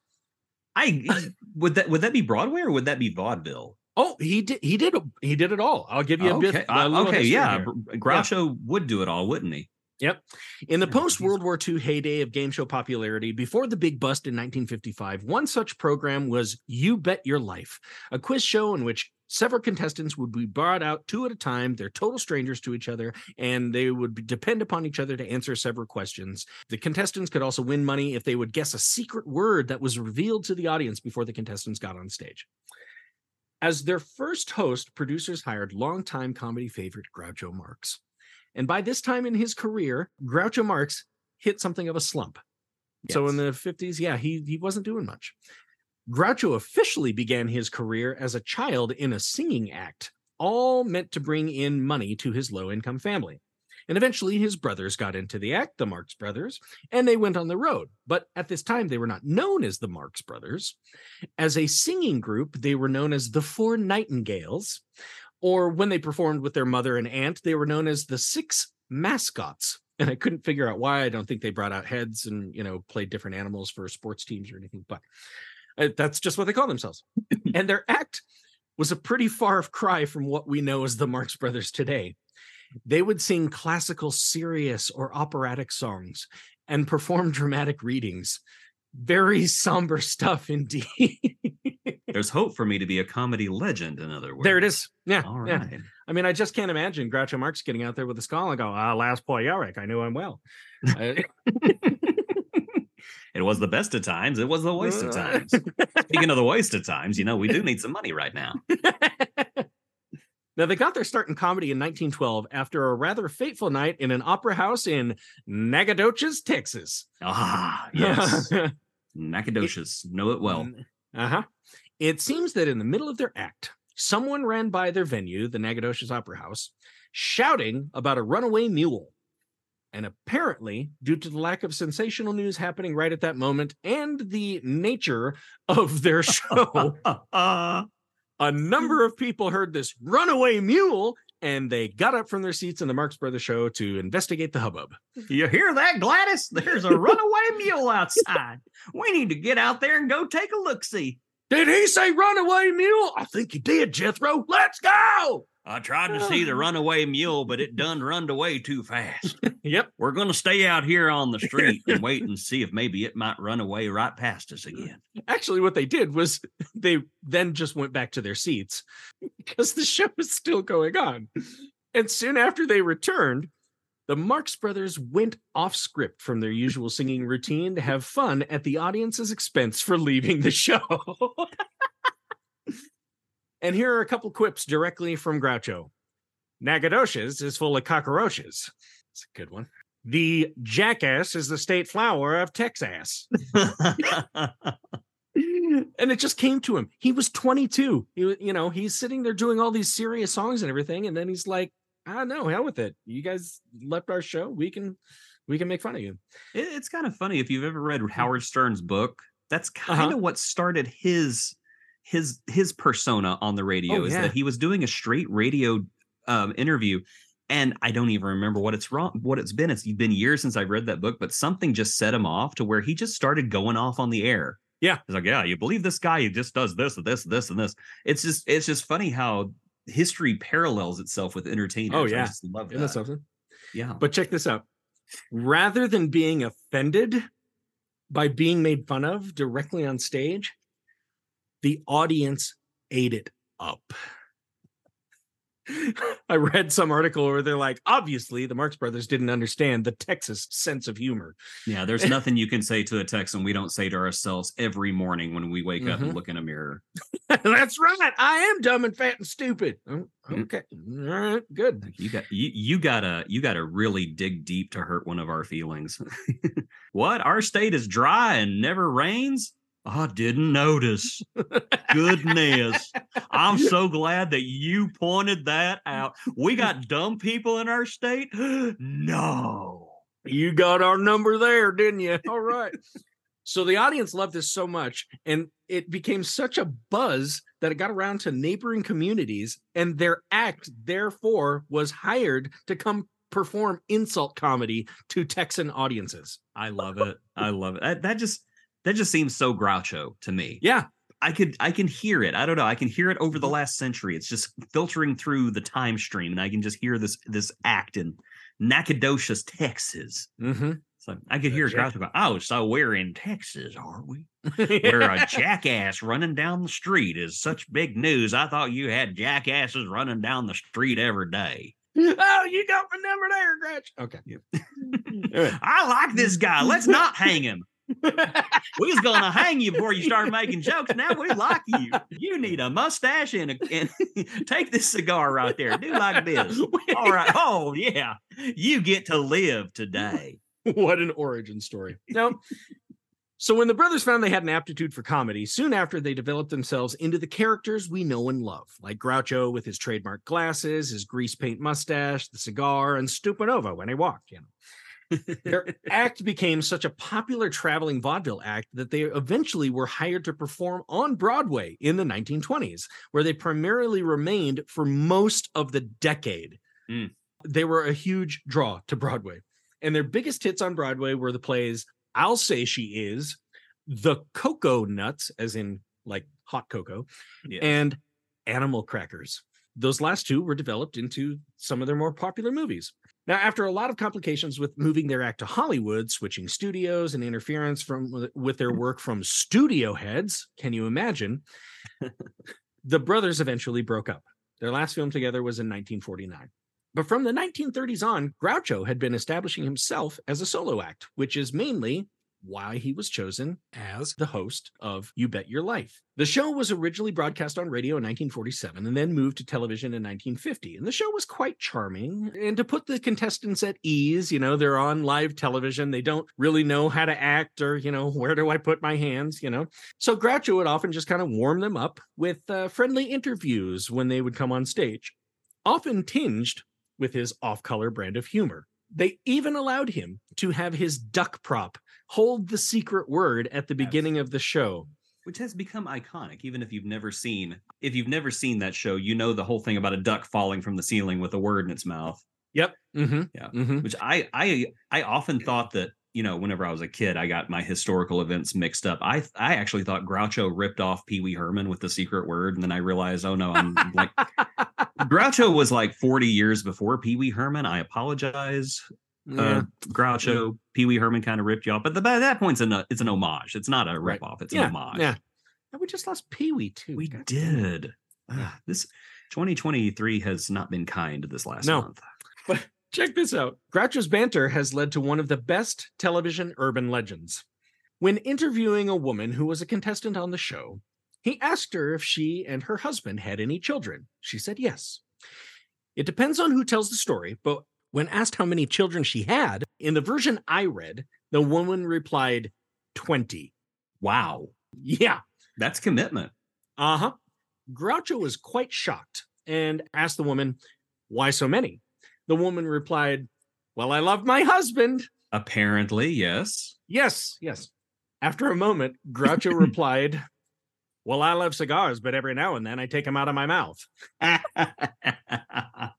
I would that would that be Broadway or would that be vaudeville? Oh, he did. He did. He did it all. I'll give you a bit. okay, a uh, okay, yeah. here. Gr- Groucho would do it all, wouldn't he? Yep. In the post World War II heyday of game show popularity, before the big bust in 1955, one such program was You Bet Your Life, a quiz show in which several contestants would be brought out two at a time. They're total strangers to each other, and they would depend upon each other to answer several questions. The contestants could also win money if they would guess a secret word that was revealed to the audience before the contestants got on stage. As their first host, producers hired longtime comedy favorite Groucho Marx. And by this time in his career, Groucho Marx hit something of a slump. So in the 50s, yeah, he he wasn't doing much. Groucho officially began his career as a child in a singing act, all meant to bring in money to his low-income family. And eventually his brothers got into the act, the Marx brothers, and they went on the road. But at this time they were not known as the Marx brothers. As a singing group, they were known as the Four Nightingales, or when they performed with their mother and aunt, they were known as the Six Mascots. And I couldn't figure out why. I don't think they brought out heads and, you know, played different animals for sports teams or anything, but uh, that's just what they call themselves. (laughs) and their act was a pretty far cry from what we know as the Marx Brothers today. They would sing classical, serious, or operatic songs and perform dramatic readings. Very (laughs) somber stuff indeed. There's hope for me to be a comedy legend, in other words. there it is. Yeah. All yeah. I mean, I just can't imagine Groucho Marx getting out there with a skull and go, ah, last boy Yorick, I knew him well. Uh, (laughs) It was the best of times. It was the worst of times. Speaking of the worst of times, you know, we do need some money right now. (laughs) now, they got their start in comedy in 1912 after a rather fateful night in an opera house in Nacogdoches, Texas. Ah, yes. Nacogdoches. Know it well. Uh huh. It seems that in the middle of their act, someone ran by their venue, the Nacogdoches Opera House, shouting about a runaway mule. And apparently, due to the lack of sensational news happening right at that moment and the nature of their (laughs) show, (laughs) a number of people heard this runaway mule and they got up from their seats in the Marx Brothers show to investigate the hubbub. you hear that, Gladys? There's a runaway mule outside. We need to get out there and go take a look see. Did he say runaway mule? I think he did, Jethro. Let's go. I tried to see the (laughs) runaway mule, but it done runned away too fast. (laughs) Yep. We're going to stay out here on the street and wait and (laughs) see if maybe it might run away right past us again. Actually, what they did was they then just went back to their seats because the show was still going on. And soon after they returned, the Marx Brothers went off script from their usual singing routine to have fun at the audience's expense for leaving the show. And here are a couple quips directly from Groucho. Nacogdoches is full of cockroaches. It's a good one. The jackass is the state flower of Texas. (laughs) and it just came to him. He was 22. He you know, he's sitting there doing all these serious songs and everything, and then he's like, "I don't know, hell with it. You guys left our show. We can, we can make fun of you." It- it's kind of funny if you've ever read Howard Stern's book. That's kind Uh-huh. of what started his his his persona on the radio. Oh, is yeah. that he was doing a straight radio um, interview, and I don't even remember what it's wrong what it's been. It's been years since I've read that book, but something just set him off to where he just started going off on the air. Yeah. he's like, yeah, you believe this guy? He just does this this and this and this. It's just it's just funny how history parallels itself with entertainment. Oh, I yeah. just love Isn't that something? Yeah. But check this out. Rather than being offended by being made fun of directly on stage, the audience ate it up. I read some article where they're like, obviously, the Marx Brothers didn't understand the Texas sense of humor. Yeah, there's nothing you can say to a Texan we don't say to ourselves every morning when we wake up Mhm. and look in a mirror. (laughs) That's right. I am dumb and fat and stupid. Oh, Mm. okay. All right. Good. You got you, you gotta you gotta really dig deep to hurt one of our feelings. (laughs) what? Our state is dry and never rains? I didn't notice. Goodness. I'm so glad that you pointed that out. We got dumb people in our state? (gasps) no. You got our number there, didn't you? All right. so the audience loved this so much, and it became such a buzz that it got around to neighboring communities, and their act, therefore, was hired to come perform insult comedy to Texan audiences. I love it. I love it. That, that just that just seems so groucho to me. Yeah. I could I can hear it. I don't know. I can hear it over the last century. It's just filtering through the time stream, and I can just hear this this act in Nacogdoches, Texas. Mm-hmm. So I could hear Groucho go, "Oh, so we're in Texas, are we? (laughs) Where a jackass running down the street is such big news. I thought you had jackasses running down the street every day. oh, you got my number there, Gretch. Okay. Yeah. (laughs) I like this guy. Let's not hang him. We was gonna hang you before you started making jokes. Now we like you. You need a mustache and, a, and (laughs) take this cigar right there. Do like this. (laughs) All right. Oh yeah, you get to live today. (laughs) what an origin story. No. So when the brothers found they had an aptitude for comedy, soon after they developed themselves into the characters we know and love, like Groucho with his trademark glasses, his grease paint mustache, the cigar, and Stupanova when he walked, you know. Their (laughs) act became such a popular traveling vaudeville act that they eventually were hired to perform on Broadway in the 1920s, where they primarily remained for most of the decade. Mm. They were a huge draw to Broadway. And their biggest hits on Broadway were the plays I'll Say She Is, The Cocoanuts, as in like hot cocoa, Yes. and Animal Crackers. Those last two were developed into some of their more popular movies. Now, after a lot of complications with moving their act to Hollywood, switching studios, and interference from with their work from studio heads, can you imagine? (laughs) the brothers eventually broke up. Their last film together was in 1949. But from the 1930s on, Groucho had been establishing himself as a solo act, which is mainly why he was chosen as the host of You Bet Your Life. The show was originally broadcast on radio in 1947 and then moved to television in 1950. And the show was quite charming. And to put the contestants at ease, you know, they're on live television. They don't really know how to act or, you know, where do I put my hands, you know? So Groucho would often just kind of warm them up with uh, friendly interviews when they would come on stage, often tinged with his off color brand of humor. They even allowed him to have his duck prop hold the secret word at the beginning of the show. which has become iconic even if you've never seen if you've never seen that show you know the whole thing about a duck falling from the ceiling with a word in its mouth Yep. Mm-hmm. Yeah. Mm-hmm. which i i i often thought that you know whenever i was a kid i got my historical events mixed up i i actually thought groucho ripped off pee-wee herman with the secret word and then i realized oh no i'm like (laughs) groucho was like 40 years before pee-wee herman i apologize Yeah. uh, Groucho, Pee Wee Herman kind of ripped you off, but the, by that point, it's an it's an homage. It's not a rip off. It's yeah. an homage. Yeah. And we just lost Pee Wee too. We God did. Ah, this 2023 has not been kind this last No. month. Check this out. Groucho's banter has led to one of the best television urban legends. When interviewing a woman who was a contestant on the show, he asked her if she and her husband had any children. She said yes. It depends on who tells the story, but when asked how many children she had, in the version I read, the woman replied 20. Wow, Yeah. that's commitment. Uh huh. Groucho was quite shocked and asked the woman, Why so many? The woman replied, Well, I love my husband. Apparently, yes. Yes, yes. After a moment, Groucho (laughs) replied, Well, I love cigars, but every now and then I take them out of my mouth. (laughs)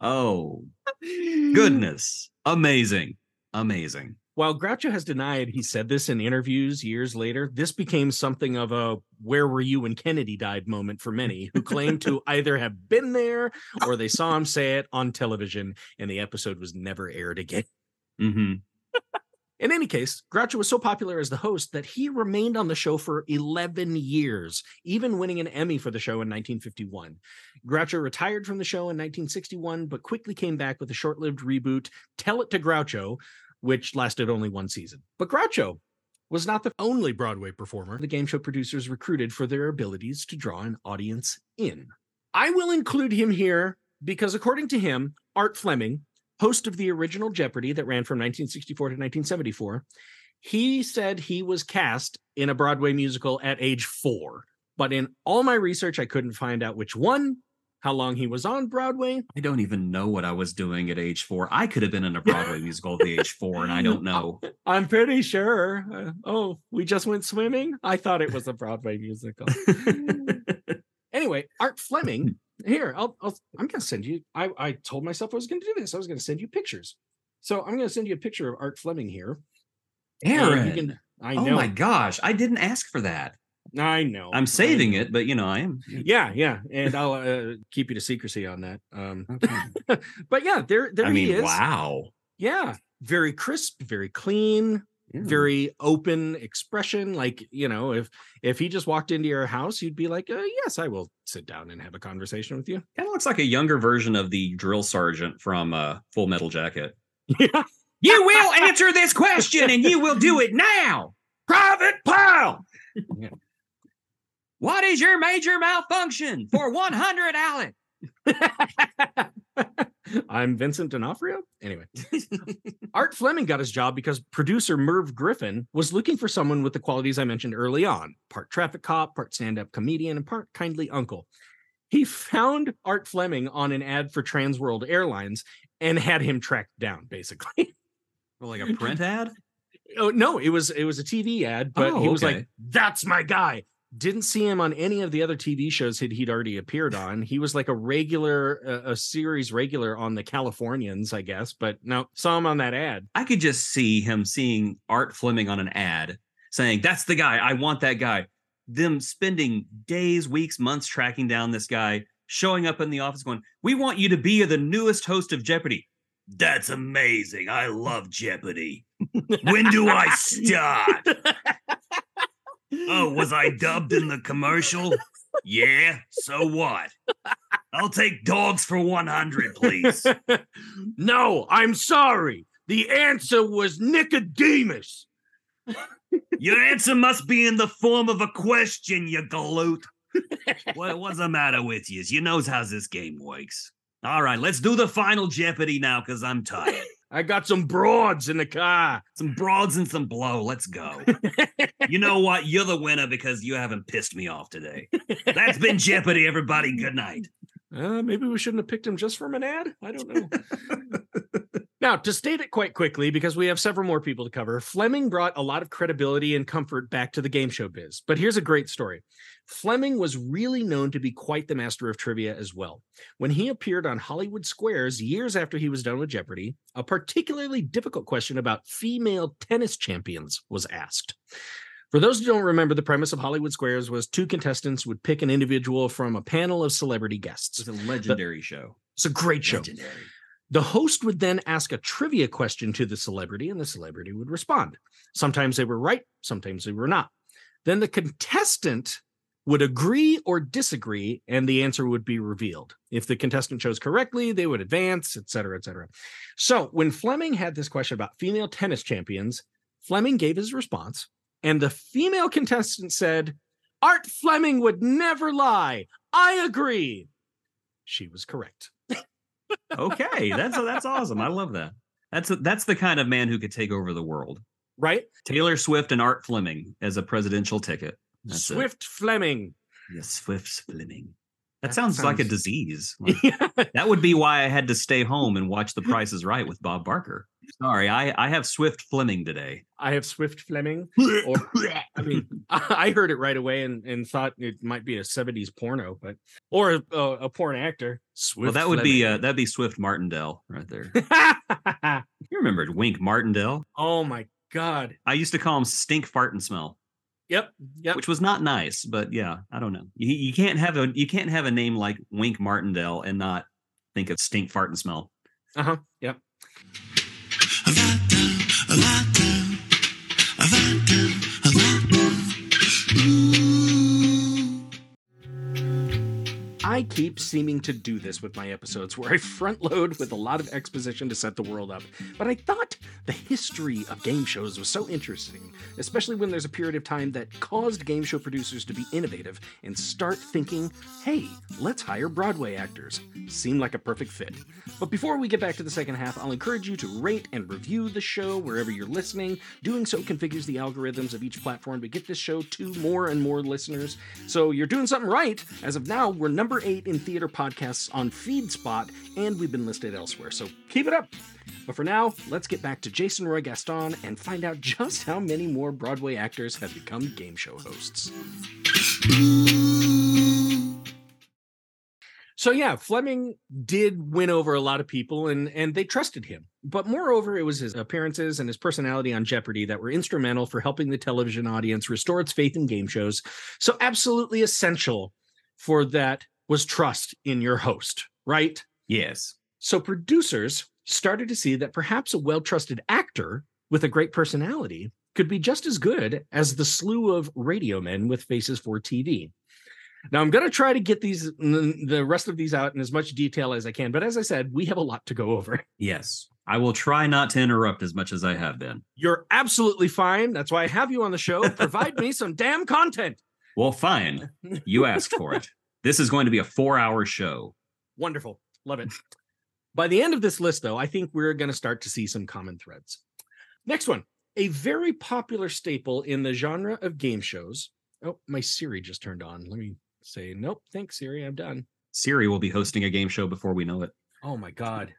oh, goodness. Amazing. Amazing. While Groucho has denied he said this in interviews years later, this became something of a where were you when Kennedy died moment for many who claimed to (laughs) either have been there or they saw him say it on television and the episode was never aired again. hmm (laughs) In any case, Groucho was so popular as the host that he remained on the show for 11 years, even winning an Emmy for the show in 1951. Groucho retired from the show in 1961, but quickly came back with a short lived reboot, Tell It to Groucho, which lasted only one season. But Groucho was not the only Broadway performer the game show producers recruited for their abilities to draw an audience in. I will include him here because, according to him, Art Fleming, host of the original Jeopardy that ran from 1964 to 1974, he said he was cast in a Broadway musical at age four. But in all my research, I couldn't find out which one, how long he was on Broadway. I don't even know what I was doing at age four. I could have been in a Broadway (laughs) musical at the age four, and I don't know. I'm pretty sure. uh, oh, we just went swimming? I thought it was a Broadway musical. (laughs) anyway, Art Fleming. Here, I'll, I'll I'm gonna send you. I, I told myself I was gonna do this. I was gonna send you pictures. So I'm gonna send you a picture of Art Fleming here. Aaron. can- I oh know. my gosh, I didn't ask for that. I know. I'm saving know. it, but you know, I am. Yeah, yeah, and I'll uh, keep you to secrecy on that. Um, Okay. (laughs) but yeah, there, there I he mean, is. wow. Yeah, very crisp, very clean, Yeah. very open expression. Like you know, if if he just walked into your house, you'd be like, uh, "Yes, I will sit down and have a conversation with you." Kind of looks like a younger version of the drill sergeant from uh, Full Metal Jacket. (laughs) Yeah, You will answer this question, and you will do it now, Private Pile. (laughs) What is your major malfunction for (laughs) 100, Alex? (laughs) I'm Vincent D'Onofrio. Anyway, Art Fleming got his job because producer Merv Griffin was looking for someone with the qualities I mentioned early on part traffic cop, part stand up comedian, and part kindly uncle. He found Art Fleming on an ad for Trans World Airlines and had him tracked down, basically. (laughs) like a print ad? oh, no, it was it was a TV ad, but Oh, he was like. That's my guy. Didn't see him on any of the other TV shows that he'd already appeared on. He was like a regular, uh, a series regular on the Californians, I guess. But no, saw him on that ad. I could just see him seeing Art Fleming on an ad saying, That's the guy. I want that guy. Them spending days, weeks, months tracking down this guy, showing up in the office going, We want you to be the newest host of Jeopardy. That's amazing. I love Jeopardy. (laughs) When do I start? (laughs) Oh, was I dubbed in the commercial? Yeah, so what? I'll take dogs for 100, please. (laughs) no, I'm sorry. The answer was Nicodemus. Your answer must be in the form of a question, you galoot. what, what's the matter with you? You knows how this game works. All right, let's do the final Jeopardy now because I'm tired. I got some broads in the car. some broads and some blow. Let's go. (laughs) you know what? You're the winner because you haven't pissed me off today. That's been Jeopardy, everybody. Good night. Uh, maybe we shouldn't have picked him just from an ad. I don't know. (laughs) now, to state it quite quickly, because we have several more people to cover, Fleming brought a lot of credibility and comfort back to the game show biz. But here's a great story Fleming was really known to be quite the master of trivia as well. When he appeared on Hollywood Squares years after he was done with Jeopardy, a particularly difficult question about female tennis champions was asked. For those who don't remember, the premise of Hollywood Squares was two contestants would pick an individual from a panel of celebrity guests. It's a legendary show. It's a great show. Legendary. The host would then ask a trivia question to the celebrity, and the celebrity would respond. Sometimes they were right, sometimes they were not. Then the contestant would agree or disagree, and the answer would be revealed. If the contestant chose correctly, they would advance, et cetera, et cetera. So when Fleming had this question about female tennis champions, Fleming gave his response, and the female contestant said, Art Fleming would never lie. I agree. She was correct. Okay, that's that's awesome. I love that. That's that's the kind of man who could take over the world. Right? Taylor Swift and Art Fleming as a presidential ticket. That's. Swift Fleming. Yes, Swift Fleming. That, That sounds, like a disease. (laughs) Like, Yeah. that would be why I had to stay home and watch The Price is Right with Bob Barker. Sorry, I, I have Swift Fleming today. I have Swift Fleming. (laughs) Or I mean, (laughs) I heard it right away and, and thought it might be a 70s porno, but or a, a, porn actor. Swift well, that would be uh, that'd be Swift Martindale right there. You remember Wink Martindale? oh my god. I used to call him Stink Fart and Smell, Yep. Yep. which was not nice, but yeah, I don't know. You, you can't have a you can't have a name like Wink Martindale and not think of Stink Fart and Smell. Uh-huh. Yep. I keep seeming to do this with my episodes where I front load with a lot of exposition to set the world up. But I thought the history of game shows was so interesting, especially when there's a period of time that caused game show producers to be innovative and start thinking, hey, let's hire Broadway actors. Seemed like a perfect fit. But before we get back to the second half, I'll encourage you to rate and review the show wherever you're listening. Doing so configures the algorithms of each platform to get this show to more and more listeners. So you're doing something right. As of now, we're number eight in theater podcasts on FeedSpot, and we've been listed elsewhere. So keep it up. But for now, let's get back to Jason Roy Gaston and find out just how many more Broadway actors have become game show hosts. So yeah, Fleming did win over a lot of people and and they trusted him. But moreover, it was his appearances and his personality on Jeopardy that were instrumental for helping the television audience restore its faith in game shows. So absolutely essential for that was trust in your host, right? Yes. So producers started to see that perhaps a well-trusted actor with a great personality could be just as good as the slew of radio men with faces for TV. Now I'm going to try to get these the rest of these out in as much detail as I can, but as I said, we have a lot to go over. Yes. I will try not to interrupt as much as I have been. You're absolutely fine. That's why I have you on the show. Provide me some damn content. Well, fine. You asked for it. (laughs) This is going to be a four hour show. Wonderful. Love it. (laughs) By the end of this list, though, I think we're going to start to see some common threads. Next one a very popular staple in the genre of game shows. Oh, my Siri just turned on. Let me say, nope, thanks, Siri. I'm done. Siri will be hosting a game show before we know it. Oh my God.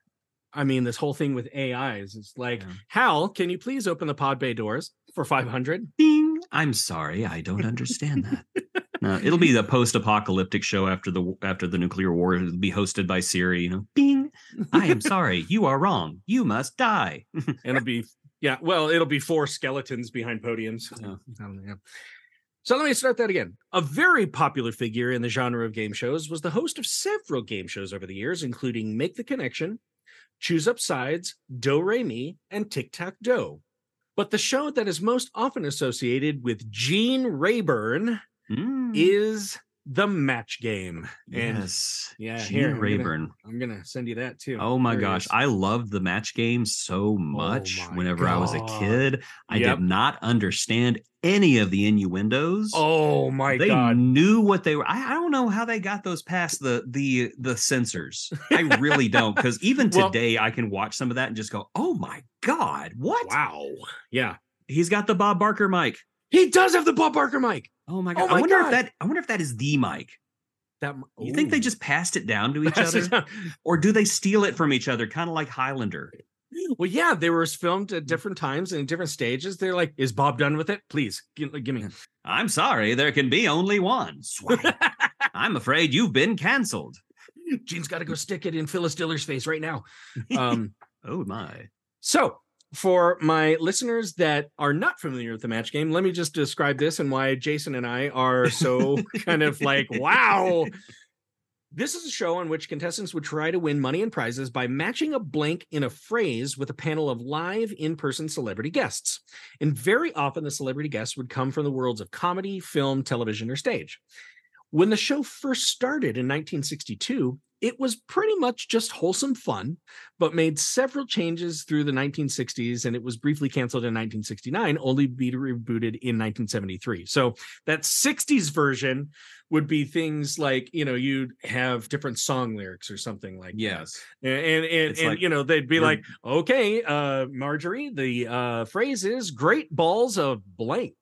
I mean, this whole thing with AIs, is like, Yeah. Hal, can you please open the pod bay doors for 500? Bing. I'm sorry, I don't understand that. (laughs) No, it'll be the post-apocalyptic show after the after the nuclear war. It'll be hosted by Siri. You know, Bing. I am (laughs) sorry, you are wrong. You must die. (laughs) It'll be, yeah, well, it'll be four skeletons behind podiums. Yeah. I don't know, yeah. So let me start that again. A very popular figure in the genre of game shows was the host of several game shows over the years, including Make the Connection, Choose Up Sides, Do Re Mi, and Tic Tac Dough. But the show that is most often associated with Gene Rayburn Mm, is the match game. And yes, yeah, Gene here, I'm gonna- Rayburn. I'm gonna send you that too. Oh my There gosh. I loved the match game so much my whenever I was a kid. I Yep. did not understand any of the innuendos. Oh my they god. They knew what they were. I, I don't know how they got those past the the the censors. I really don't, because (laughs) even Well- today I can watch some of that and just go, "Oh my god, what?" Wow. Yeah. He's got the Bob Barker mic. He does have the Bob Barker mic. Oh my Oh god! my I wonder God. if that. I wonder if that is the mic. That You think they just passed it down to (laughs) each other, or do they steal it from each other, kind of like Highlander? Well, yeah, they were filmed at different times and different stages. They're like, "Is Bob done with it? Please, give, give me." I'm sorry, there can be only one. (laughs) I'm afraid you've been canceled. Gene's got to go stick it in Phyllis Diller's face right now. (laughs) Um, Oh my. so, for my listeners that are not familiar with the match game, let me just describe this and why Jason and I are so (laughs) kind of like, wow. This is a show on which contestants would try to win money and prizes by matching a blank in a phrase with a panel of live in person celebrity guests. And very often, the celebrity guests would come from the worlds of comedy, film, television, or stage. When the show first started in 1962, it was pretty much just wholesome fun, but made several changes through the 1960s, and it was briefly canceled in 1969, only to be rebooted in 1973. So that 60s version would be things like, you know, you'd have different song lyrics or something like that. Yes. And and and, It's and, like you know, they'd be like, okay, uh, Marjorie, the uh phrase is great balls of blank.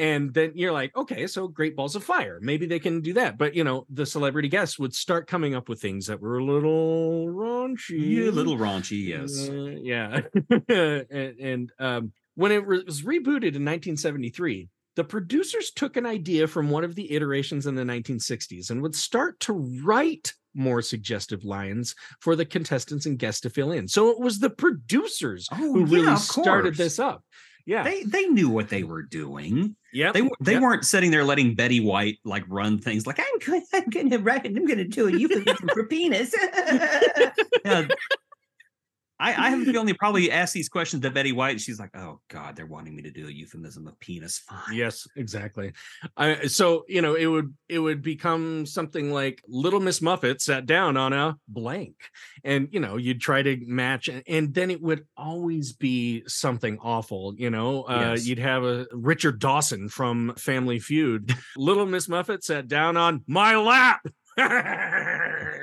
And then you're like, okay, so great balls of fire. Maybe they can do that. But you know, the celebrity guests would start coming up with things that were a little raunchy. a little raunchy, yes. Uh, yeah. (laughs) and and um, when it was rebooted in 1973, the producers took an idea from one of the iterations in the 1960s and would start to write more suggestive lines for the contestants and guests to fill in. So it was the producers Oh, who yeah, really started this up. Yeah. They they knew what they were doing. yeah. They they weren't sitting there letting Betty White like run things like I'm going I'm going to write I'm going to do a euphemism for penis. (laughs) (laughs) yeah. I, I have a (laughs) feeling they probably asked these questions to Betty White, and she's like, "Oh God, they're wanting me to do a euphemism of penis." Fine. Yes, exactly. I, so you know, it would it would become something like Little Miss Muffet sat down on a blank, and you know, you'd try to match, and, and then it would always be something awful. You know, uh, Yes. you'd have a Richard Dawson from Family Feud. Little Miss Muffet sat down on my lap. (laughs)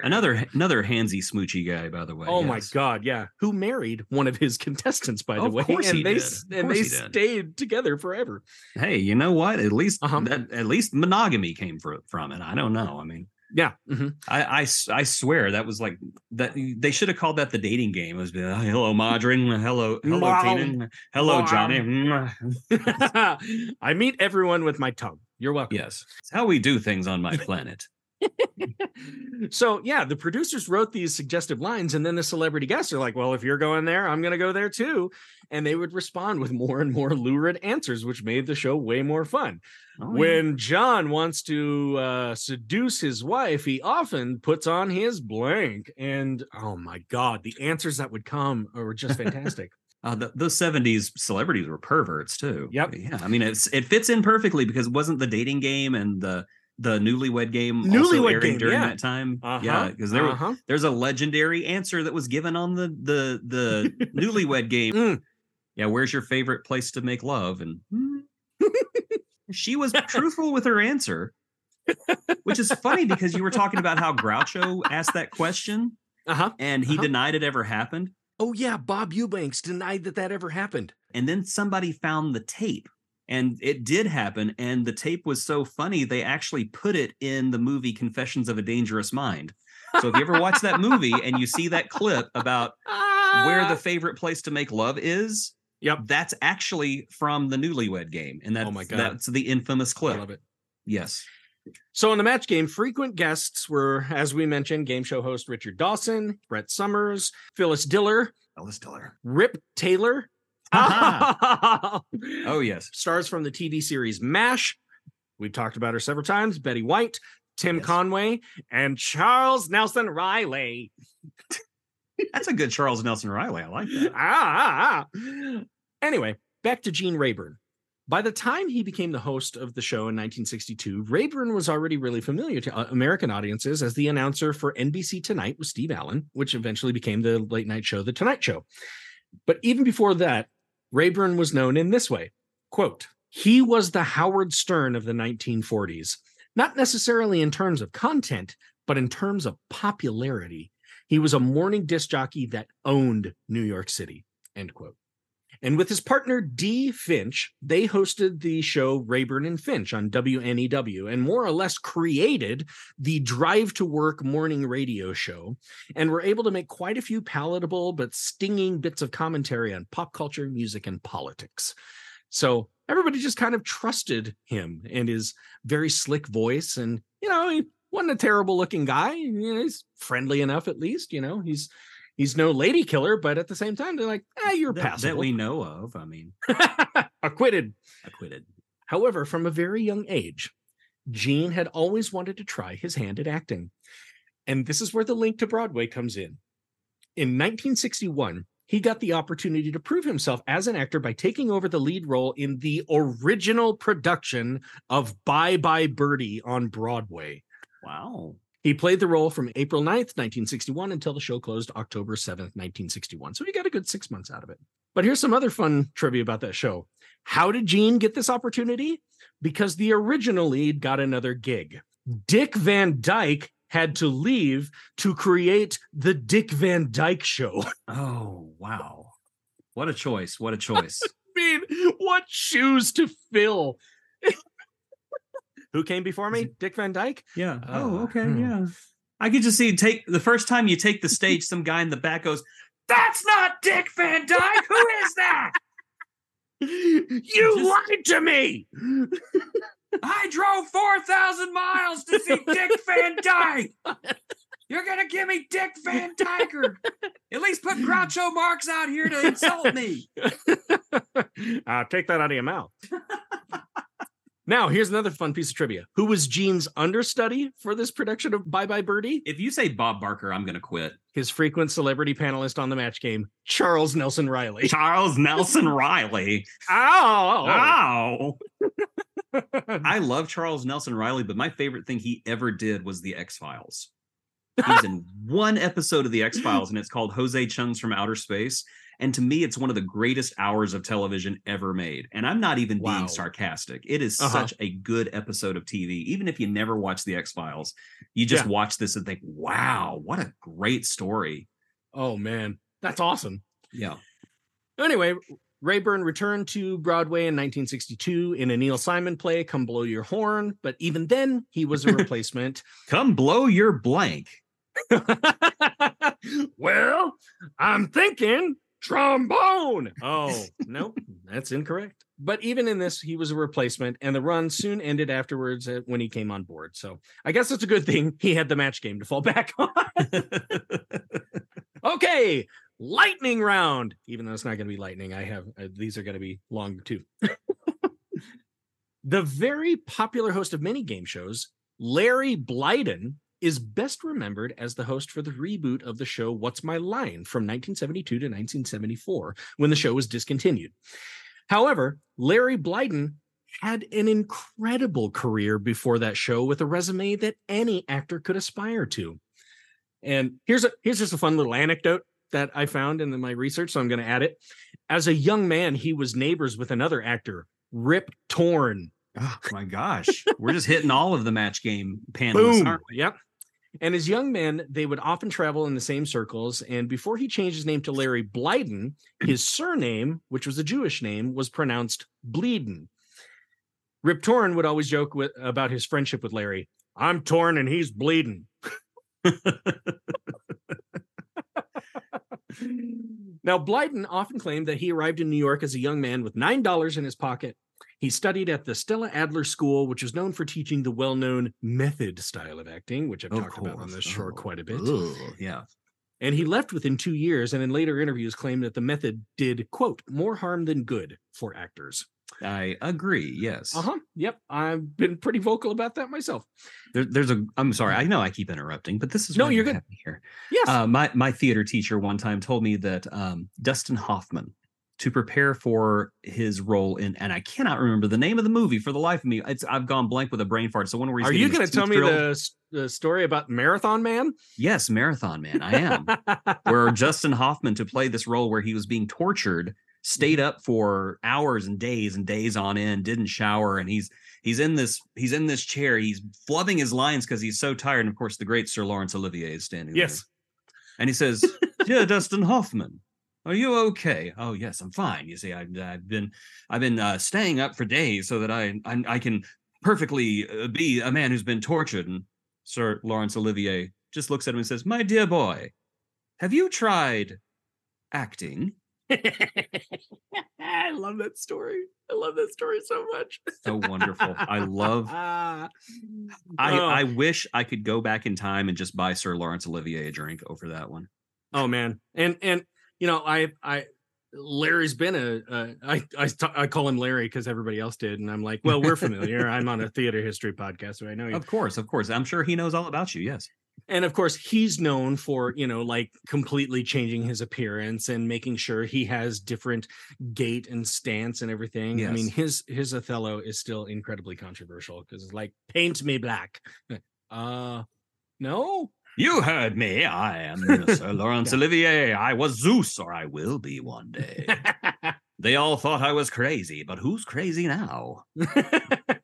Another another handsy smoochy guy, by the way. Oh my god, yeah. Who married one of his contestants, by the Of way, course and he they did. and course they he did. stayed together forever. Hey, you know what? At least Uh-huh. that at least monogamy came fro- from it. I don't know. I mean, Yeah, mhm. I, I I swear that was like that. They should have called that the dating game. It was like, hello, Marjorie. Hello, hello. Tina. Hello, Wow. Johnny. (laughs) (laughs) I meet everyone with my tongue. You're welcome. yes, it's how we do things on my planet. (laughs) so yeah, the producers wrote these suggestive lines, and then the celebrity guests are like, "Well, if you're going there, I'm going to go there too," and they would respond with more and more lurid answers, which made the show way more fun. Oh, yeah. when John wants to uh, seduce his wife, he often puts on his blank, and oh my god, the answers that would come were just fantastic. (laughs) Uh, the, those 70s celebrities were perverts too. Yep. Yeah. I mean, it's it fits in perfectly because it wasn't the dating game and the the newlywed game also Newlywed airing Game, during yeah. that time. Uh-huh, Yeah, because there uh-huh. there's a legendary answer that was given on the the the (laughs) newlywed game. Mm. Yeah, where's your favorite place to make love? And (laughs) she was truthful with her answer, which is funny because you were talking about how Groucho asked that question Uh-huh. and he Uh-huh. denied it ever happened. Oh yeah, Bob Eubanks denied that that ever happened. and then somebody found the tape and it did happen and the tape was so funny they actually put it in the movie confessions of a dangerous mind so if you ever watch that movie and you see that clip about where the (laughs) favorite place to make love is Yep. that's actually from the newlywed game and that's Oh my God. that's the infamous clip I love it. yes So in the match game, frequent guests were, as we mentioned, game show host Richard Dawson, Brett Somers, Phyllis Diller, Ellis Diller. Rip Taylor. (laughs) oh yes Stars from the TV series MASH. We've talked about her several times. Betty White, Tim Yes. Conway, and Charles Nelson Reilly. that's a good charles nelson reilly i like that ah, ah, ah. Anyway, back to Gene Rayburn. By the time he became the host of the show in 1962, Rayburn was already really familiar to uh, American audiences as the announcer for NBC Tonight with Steve Allen, which eventually became the late night show, The Tonight Show. But even before that, Rayburn was known in this way quote, he was the Howard Stern of the 1940s, not necessarily in terms of content, but in terms of popularity. He was a morning disc jockey that owned New York City. End quote. And with his partner Dee Finch, they hosted the show Rayburn and Finch on WNEW and more or less created the Drive to Work morning radio show and were able to make quite a few palatable but stinging bits of commentary on pop culture, music, and politics. So everybody just kind of trusted him and his very slick voice. And, you know, he wasn't a terrible looking guy. He's friendly enough, at least, you know, he's. He's no lady killer, but at the same time, they're like, ah, you're that, passable. that we know of i mean (laughs) acquitted. acquitted However, from a very young age, Gene had always wanted to try his hand at acting. And this is where the link to Broadway comes in. In 1961, he got the opportunity to prove himself as an actor by taking over the lead role in the original production of Bye Bye Birdie on Broadway. wow He played the role from April 9th, 1961 until the show closed October 7th, 1961. So he got a good six months out of it. But here's some other fun trivia about that show. How did Gene get this opportunity? Because the original lead got another gig. Dick Van Dyke had to leave to create the Dick Van Dyke show. (laughs) Oh, wow. What a choice. What a choice. (laughs) I mean, what shoes to fill? Who came before me? Dick Van Dyke? yeah. Uh, oh, okay. hmm. Yeah. I could just see take the first time you take the stage, some guy in the back goes, That's not Dick Van Dyke. Who is that? (laughs) You Just- lied to me. I drove 4,000 miles to see Dick Van Dyke. You're going to give me Dick Van Dyker. at least put Groucho Marx out here to insult me. (laughs) uh, take that out of your mouth. (laughs) now, here's another fun piece of trivia. Who was Gene's understudy for this production of Bye Bye Birdie? If you say Bob Barker, I'm going to quit. His frequent celebrity panelist on the match game, Charles Nelson Reilly. Charles Nelson Reilly. Ow! Ow. (laughs) I love Charles Nelson Reilly, but my favorite thing he ever did was the X Files. He's in (laughs) one episode of the X Files, and it's called Jose Chung's from Outer Space. And to me, it's one of the greatest hours of television ever made. And I'm not even Wow. being sarcastic. It is Uh-huh. such a good episode of TV. Even if you never watch the X Files, you just Yeah. watch this and think, wow, what a great story. oh, man. That's awesome. Yeah. Anyway, Rayburn returned to Broadway in 1962 in a Neil Simon play, Come Blow Your Horn. But even then, he was a (laughs) replacement. Come blow your blank. (laughs) well, I'm thinking trombone. Oh, nope, that's incorrect. But even in this, he was a replacement, and the run soon ended afterwards uh, when he came on board. So I guess it's a good thing he had the match game to fall (laughs) back on. (laughs) okay, lightning round. Even though it's not going to be lightning, I have uh, these are going to be long too. (laughs) the very popular host of many game shows, Larry Blyden, is best remembered as the host for the reboot of the show What's My Line from 1972 to 1974 when the show was discontinued. However, Larry Blyden had an incredible career before that show with a resume that any actor could aspire to. And here's a here's just a fun little anecdote that I found in my research, so I'm going to add it. As a young man, he was neighbors with another actor, Rip Torn. Oh my gosh. We're just hitting all of the match game panels, Boom. aren't we? Yep. And as young men, they would often travel in the same circles. And before he changed his name to Larry Blyden, his surname, which was a Jewish name, was pronounced Bleeden. Rip Torn would always joke with, about his friendship with Larry. I'm torn and he's bleeding. (laughs) now, Blyden often claimed that he arrived in New York as a young man with $9 in his pocket. He studied at the Stella Adler School, which is known for teaching the well known method style of acting, which I've talked about on course. this show Oh, quite a bit. ugh, yeah. And he left within two years, and in later interviews claimed that the method did, quote, more harm than good for actors. I agree. Yes. Uh huh. Yep. I've been pretty vocal about that myself. There, there's a. I'm sorry. I know I keep interrupting, but this is No, you're you good. here. Yes. Uh, my my theater teacher one time told me that um, Dustin Hoffman, to prepare for his role in, and I cannot remember the name of the movie for the life of me. It's I've gone blank with a brain fart. So one where he's Are you going to tell me the, the story about Marathon Man? Yes, Marathon Man. I am. (laughs) where Dustin Hoffman to play this role where he was being tortured, stayed mm-hmm. up for hours and days and days on end, didn't shower, and he's he's in this he's in this chair, he's flubbing his lines because he's so tired. And of course, the great Sir Laurence Olivier is standing there. yes. And he says, Dear Dustin Hoffman, are you okay? Oh, yes, I'm fine. You see, I've, I've been I've been uh, staying up for days so that I I, I can perfectly uh, be a man who's been tortured. And Sir Laurence Olivier just looks at him and says, My dear boy, have you tried acting? (laughs) I love that story. I love that story so much. So wonderful. I love. (laughs) I, Oh. I wish I could go back in time and just buy Sir Laurence Olivier a drink over that one. Oh man, and and you know I I Larry's been a, a I I I call him Larry because everybody else did, and I'm like, well, we're familiar. I'm on a theater history podcast, so I know you. Of course, of course. I'm sure he knows all about you. Yes. And of course, he's known for you know like completely changing his appearance and making sure he has different gait and stance and everything. I mean, his his Othello is still incredibly controversial because it's like paint me black. (laughs) Uh, no. You heard me. I am (laughs) Sir Laurence Olivier. I was Zeus, or I will be one day. (laughs) they all thought I was crazy, but who's crazy now? (laughs) well,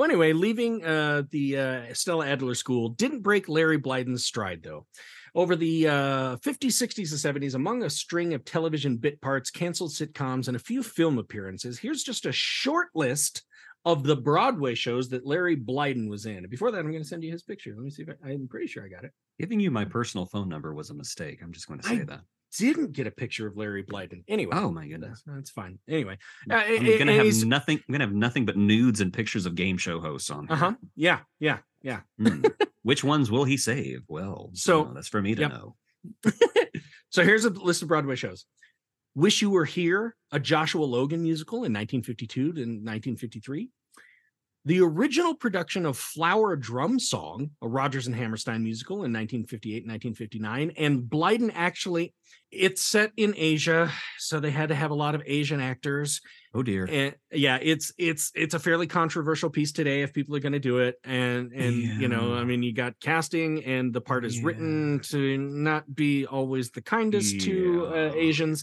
anyway, leaving uh, the uh, Stella Adler School didn't break Larry Blyden's stride, though. Over the uh, 50s, 60s, and 70s, among a string of television bit parts, canceled sitcoms, and a few film appearances, here's just a short list of the Broadway shows that Larry Blyden was in. And before that, I'm going to send you his picture. Let me see if I, I'm pretty sure I got it. Giving you my personal phone number was a mistake. I'm just going to say I- that. Didn't get a picture of Larry Blyden. Anyway. Oh my goodness. That's, that's fine. Anyway, uh, I'm gonna have he's- nothing. I'm gonna have nothing but nudes and pictures of game show hosts on. here. uh-huh. Yeah, yeah, yeah. Hmm. (laughs) Which ones will he save? Well, So- so that's for me to yep. know. (laughs) so here's a list of Broadway shows. Wish You Were Here, a Joshua Logan musical in 1952 to 1953. The original production of Flower Drum Song, a Rodgers and Hammerstein musical in 1958 1959. And Blyden actually, it's set in Asia, so they had to have a lot of Asian actors. Oh dear. And yeah, it's it's it's a fairly controversial piece today if people are going to do it. And and you know, I mean, you got casting, and the part is written to not be always the kindest to uh, Asians.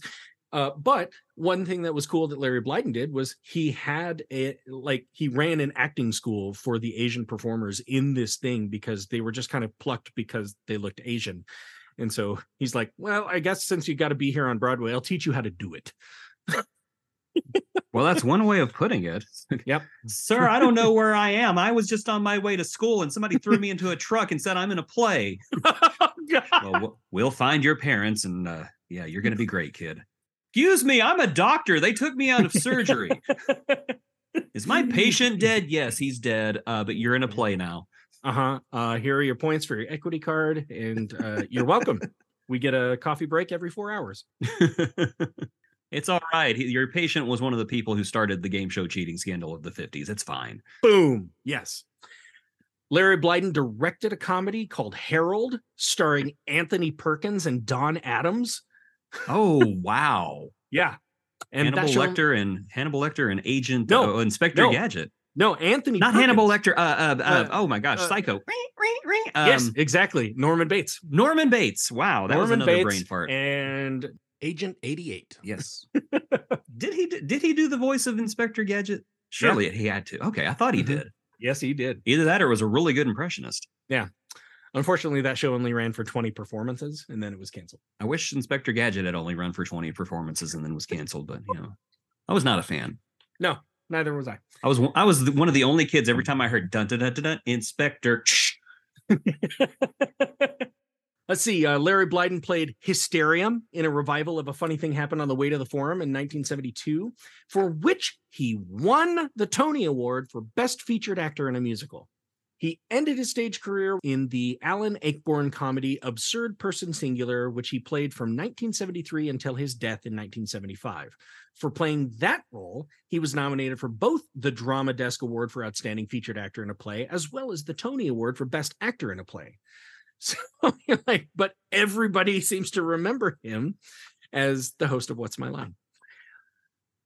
Uh, but one thing that was cool that Larry Blyden did was he had a like he ran an acting school for the Asian performers in this thing because they were just kind of plucked because they looked Asian. And so he's like, well, I guess since you got to be here on Broadway, I'll teach you how to do it. Well, that's one way of putting it. (laughs) Yep. Sir, I don't know where I am. I was just on my way to school and somebody threw me into a truck and said I'm in a play. (laughs) Oh, Well, we'll find your parents and uh, Yeah, you're gonna be great, kid. Excuse me, I'm a doctor. They took me out of surgery. (laughs) Is my patient dead? Yes, he's dead. Uh, but you're in a play now. Uh-huh. Uh Here are your points for your equity card, and uh, you're welcome. we get a coffee break every four hours. (laughs) it's all right. Your patient was one of the people who started the game show cheating scandal of the 50s. It's fine. Boom. Yes. Larry Blyden directed a comedy called Harold, starring Anthony Perkins and Don Adams. Oh, wow. Yeah. And Hannibal show- Lecter and Hannibal Lecter and Agent No, uh, Inspector no. Gadget. No, Anthony. Not Hannibal Lecter. Uh, uh, uh, oh my gosh, uh, Psycho. yes, Um, exactly. Norman Bates. Norman Bates. Wow, that was another Bates brain fart. and Agent 88. Yes. (laughs) did he did he do the voice of Inspector Gadget? Surely he had to. Okay, I thought he Mhm. did. Yes, he did. Either that or was a really good impressionist. Unfortunately, that show only ran for 20 performances and then it was canceled. I wish Inspector Gadget had only run for 20 performances and then was canceled, but you know, I was not a fan. No, neither was I. I was I was one of the only kids every time I heard dun dun dun dun, dun Inspector. (laughs) Let's see. Uh, Larry Blyden played Hysterium in a revival of A Funny Thing Happened on the Way to the Forum in 1972, for which he won the Tony Award for Best Featured Actor in a Musical. He ended his stage career in the Alan Ayckbourn comedy Absurd Person Singular, which he played from 1973 until his death in 1975. For playing that role, he was nominated for both the Drama Desk Award for Outstanding Featured Actor in a Play, as well as the Tony Award for Best Actor in a Play. (laughs) So (laughs) like, but everybody seems to remember him as the host of What's My Line.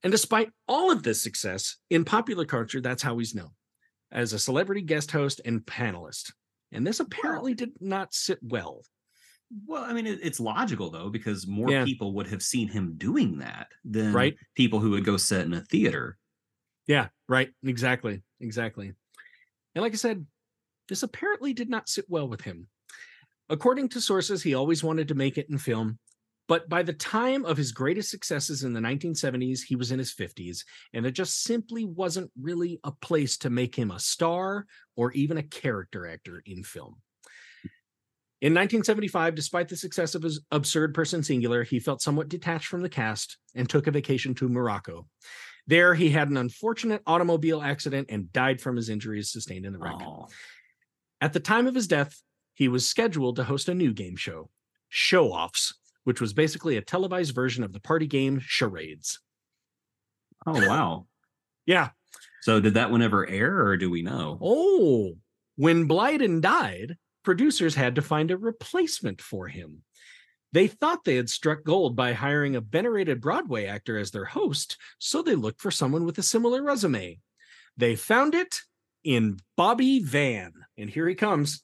And despite all of this success in popular culture, that's how he's known as a celebrity guest host and panelist. And this apparently did not sit well. Well, I mean, it, it's logical though, because more Yeah. people would have seen him doing that than Right. people who would go sit in a theater. Yeah, right. Exactly. Exactly. And like I said, this apparently did not sit well with him. According to sources, he always wanted to make it in film, but by the time of his greatest successes in the 1970s, he was in his 50s, and there just simply wasn't really a place to make him a star or even a character actor in film. In 1975, despite the success of his absurd person singular, he felt somewhat detached from the cast and took a vacation to Morocco. There, he had an unfortunate automobile accident and died from his injuries sustained in the wreck. Oh, At the time of his death, he was scheduled to host a new game show, Show Offs, which was basically a televised version of the party game Charades. oh wow. (laughs) Yeah. So did that one ever air, or do we know? Oh, when Blyden died, producers had to find a replacement for him. They thought they had struck gold by hiring a venerated Broadway actor as their host, so they looked for someone with a similar resume. They found it in Bobby Van. And here he comes.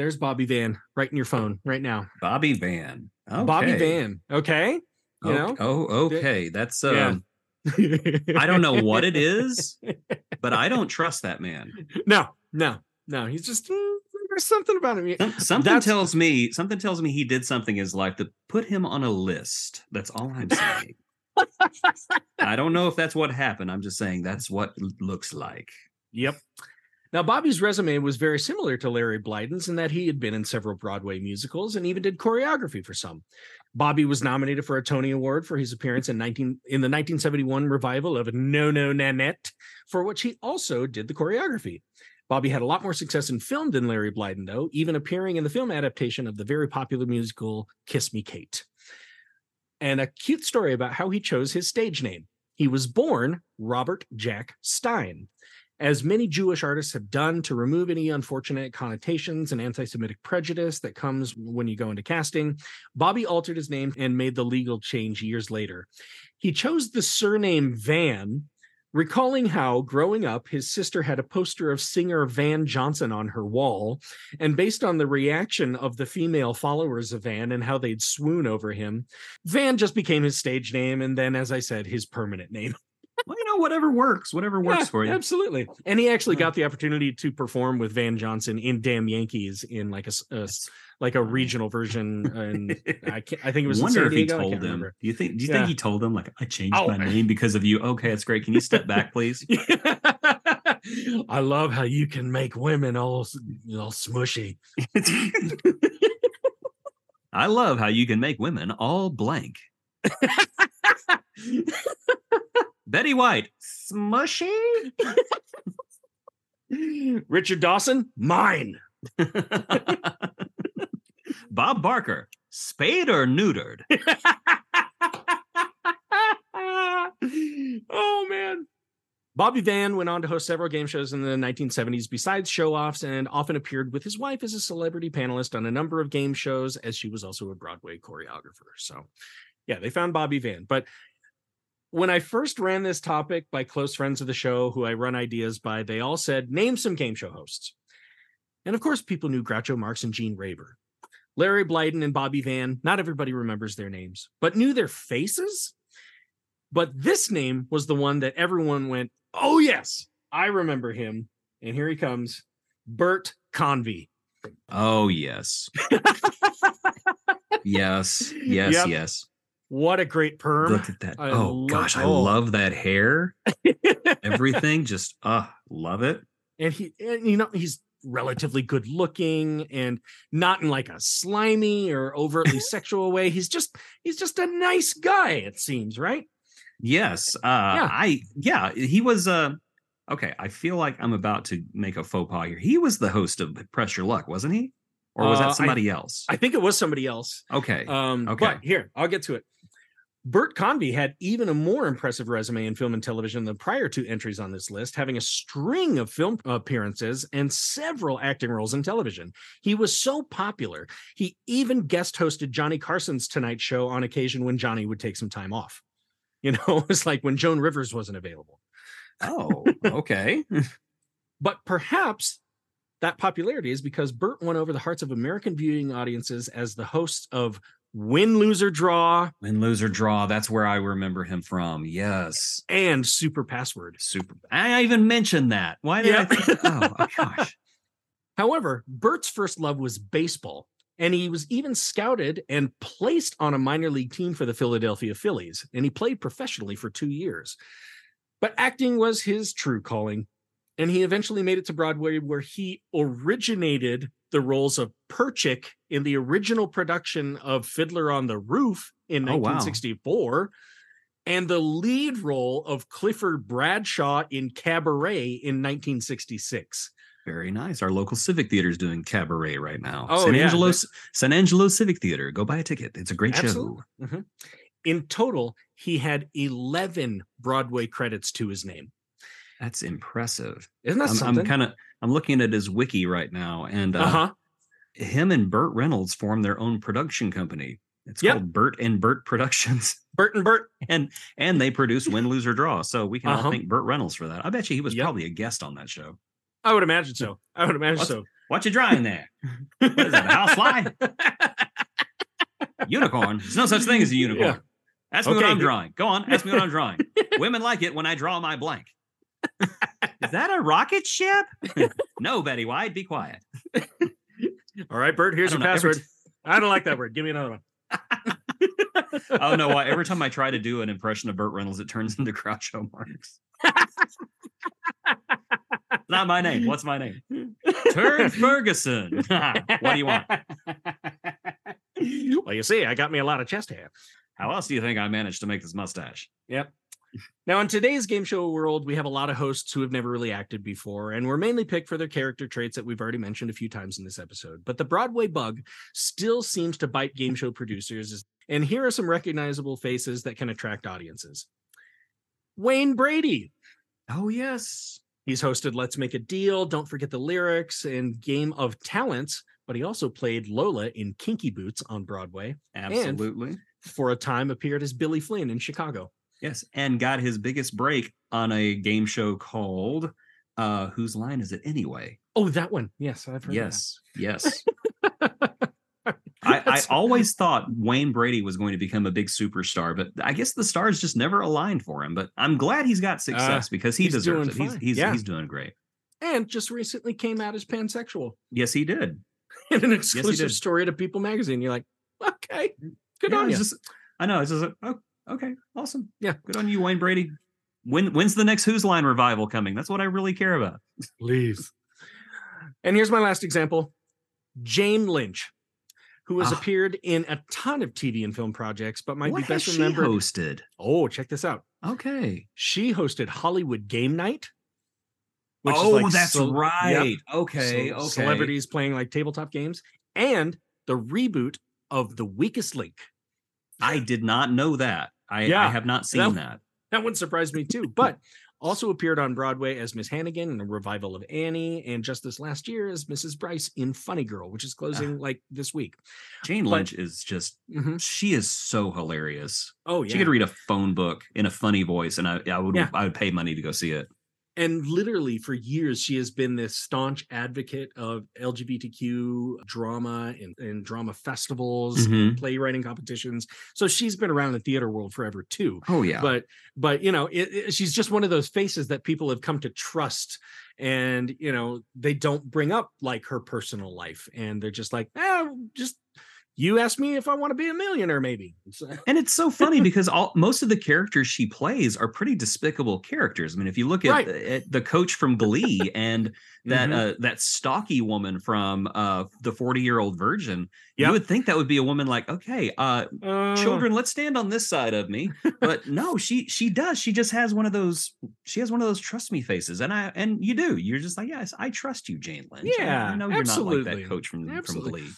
There's Bobby Van right in your phone right now. Bobby Van. Bobby Okay. Van. Okay. You Ok- know? Oh, okay. That's um. Yeah. I don't know what it is, but I don't trust that man. No, no, no. He's just mm, there's something about him. Something That's- tells me something tells me he did something in his life to put him on a list. That's all I'm saying. (laughs) I don't know if that's what happened. I'm just saying that's what it looks like. Yep. Now, Bobby's resume was very similar to Larry Blyden's in that he had been in several Broadway musicals and even did choreography for some. Bobby was nominated for a Tony Award for his appearance in 19 in the 1971 revival of No No Nanette, for which he also did the choreography. Bobby had a lot more success in film than Larry Blyden, though, even appearing in the film adaptation of the very popular musical Kiss Me Kate. And a cute story about how he chose his stage name. He was born Robert Jack Stein as many Jewish artists have done to remove any unfortunate connotations and anti Semitic prejudice that comes when you go into casting, Bobby altered his name and made the legal change years later. He chose the surname Van, recalling how growing up, his sister had a poster of singer Van Johnson on her wall. And based on the reaction of the female followers of Van and how they'd swoon over him, Van just became his stage name. And then, as I said, his permanent name. (laughs) Well, you know, whatever works, whatever works Yeah, for you. Absolutely. And he actually got the opportunity to perform with Van Johnson in Damn Yankees in like a, a like a regional version. And I (laughs) can't, I think it was Wonder if he told him. Do you think? Do you Yeah. think he told them like I changed Oh. my name because of you? Okay, that's great. Can you step back, (laughs) please? I love how you can make women all, all smushy. (laughs) I love how you can make women all blank. Betty White, smushy. (laughs) Richard Dawson, mine. (laughs) Bob Barker, spayed or neutered. (laughs) oh man. Bobby Van went on to host several game shows in the 1970s besides show offs and often appeared with his wife as a celebrity panelist on a number of game shows, as she was also a Broadway choreographer. So, yeah, they found Bobby Van. But when I first ran this topic by close friends of the show who I run ideas by, they all said, name some game show hosts. And of course, people knew Groucho Marx and Gene Rayburn. Larry Blyden and Bobby Van, not everybody remembers their names, but knew their faces. But this name was the one that everyone went, oh, yes, I remember him. And here he comes Bert Convy. Oh, yes. (laughs) yes, yes, Yep. yes. What a great perm. Look at that. I oh, gosh, I oh. love that hair. (laughs) Everything just, uh, love it. and he and you know he's relatively good looking and not in like a slimy or overtly (laughs) sexual way he's just he's just a nice guy it seems right Yes. Uh yeah. I yeah, he was uh okay, I feel like I'm about to make a faux pas here. He was the host of Press Your Luck, wasn't he? Or was Uh, that somebody else? i think it was somebody else okay. um Okay. but here i'll get to it Bert Convy had even a more impressive resume in film and television than prior two entries on this list, having a string of film appearances and several acting roles in television. He was so popular, he even guest hosted Johnny Carson's Tonight Show on occasion when Johnny would take some time off. (laughs) You know, it was like when Joan Rivers wasn't available. oh, okay. (laughs) But perhaps that popularity is because Bert won over the hearts of American viewing audiences as the host of Win, Lose, or Draw Win, lose, or draw. That's where I remember him from. Yes. and Super Password. Super. I even mentioned that. Why did I think? Oh, oh (laughs) gosh. However, Bert's first love was baseball, and he was even scouted and placed on a minor league team for the Philadelphia Phillies, and he played professionally for two years. But acting was his true calling, and he eventually made it to Broadway, where he originated the roles of Perchik in the original production of Fiddler on the Roof in Oh, wow. 1964. And the lead role of Clifford Bradshaw in Cabaret in 1966. Very nice. Our local civic theater is doing cabaret right now. Oh, San yeah, Angelo, San Angelo Civic Theater. Go buy a ticket. It's a great Absolutely. show. Mhm. In total, he had 11 Broadway credits to his name. That's impressive. Isn't that I'm, something? I'm kind of I'm looking at his wiki right now, and uh, uh huh. him and Burt Reynolds formed their own production company. It's Yep. called Burt and Burt Productions, (laughs) Burt and Burt, and and they produce Win, Lose or Draw. So we can Uh-huh. all thank Burt Reynolds for that. I bet you he was Yep. probably a guest on that show. I would imagine so. I would imagine What's- so. What you drawing there? What is that? A housefly? (laughs) unicorn? There's no such thing as a unicorn. Yeah. Ask me what I'm drawing. Go on, ask me what I'm drawing. (laughs) Women like it when I draw my blank. Is that a rocket ship? (laughs) no, Betty White, be quiet. All right, Bert, here's your know, password. I don't like that word. Give me another one. I don't know why. Every time I try to do an impression of Burt Reynolds, it turns into Groucho Marx. (laughs) Not my name. What's my name? Turd (laughs) Ferguson. what do you want? well, you see, I got me a lot of chest hair. How else do you think I managed to make this mustache? Now, in today's game show world, we have a lot of hosts who have never really acted before, and we're mainly picked for their character traits that we've already mentioned a few times in this episode. But the Broadway bug still seems to bite game show producers, and here are some recognizable faces that can attract audiences. Wayne Brady. Oh, yes. He's hosted Let's Make a Deal, Don't Forget the Lyrics, and Game of Talents, but he also played Lola in Kinky Boots on Broadway. Absolutely. For a time, appeared as Billy Flynn in Chicago. Yes. And got his biggest break on a game show called uh Whose Line Is It Anyway? Oh, that one. Yes, I've heard. of Yes. Yes. (laughs) I, I always thought Wayne Brady was going to become a big superstar, but I guess the stars just never aligned for him. But I'm glad he's got success because he Uh, deserves it. He's he's, Yeah. he's doing great. and just recently came out as pansexual Yes, he did. (laughs) in an exclusive did. story to People magazine. You're like, okay, good Yeah, on you. just- I know. It's just like, oh, okay, awesome. Yeah. good on you, Wayne Brady. When when's the next Whose Line revival coming? That's what I really care about. Please. (laughs) And here's my last example Jane Lynch, who has Ah. appeared in a ton of TV and film projects, but might what be best has she remembered. hosted? Oh, check this out. Okay. She hosted Hollywood Game Night. which is oh, like that's ce- yep, right. Okay. ce- okay. Celebrities playing like tabletop games, and the reboot of The Weakest Link. I did not know that. I, Yeah, I have not seen that- that. That one surprised me too, but also appeared on Broadway as Miss Hannigan in a revival of Annie, and just this last year as Mrs. Bryce in Funny Girl, which is closing like this week. Jane but- Lynch is just Mhm. she is so hilarious. Oh yeah, She could read a phone book in a funny voice, and I, I would Yeah. I would pay money to go see it. And literally for years she has been this staunch advocate of lgbtq drama and, and drama festivals Mm-hmm. and playwriting competitions so she's been around the theater world forever too Oh yeah. but but you know it, it- she's just one of those faces that people have come to trust and you know they don't bring up like her personal life and they're just like ah, just you asked me if i want to be a millionaire maybe (laughs) And it's so funny because all most of the characters she plays are pretty despicable characters. I mean, if you look at, Right. the, at the coach from Glee (laughs) and that Mhm. uh, that stocky woman from uh, the Forty Year Old Virgin, Yep. you would think that would be a woman like, okay, uh, Uh, children, let's stand on this side of me. But (laughs) no, she she does. She just has one of those. She has one of those trust me faces, and I and you do. You're just like, yes, I trust you, Jane Lynch. I- I, Yeah, know you're not like that coach from Absolutely. from Glee.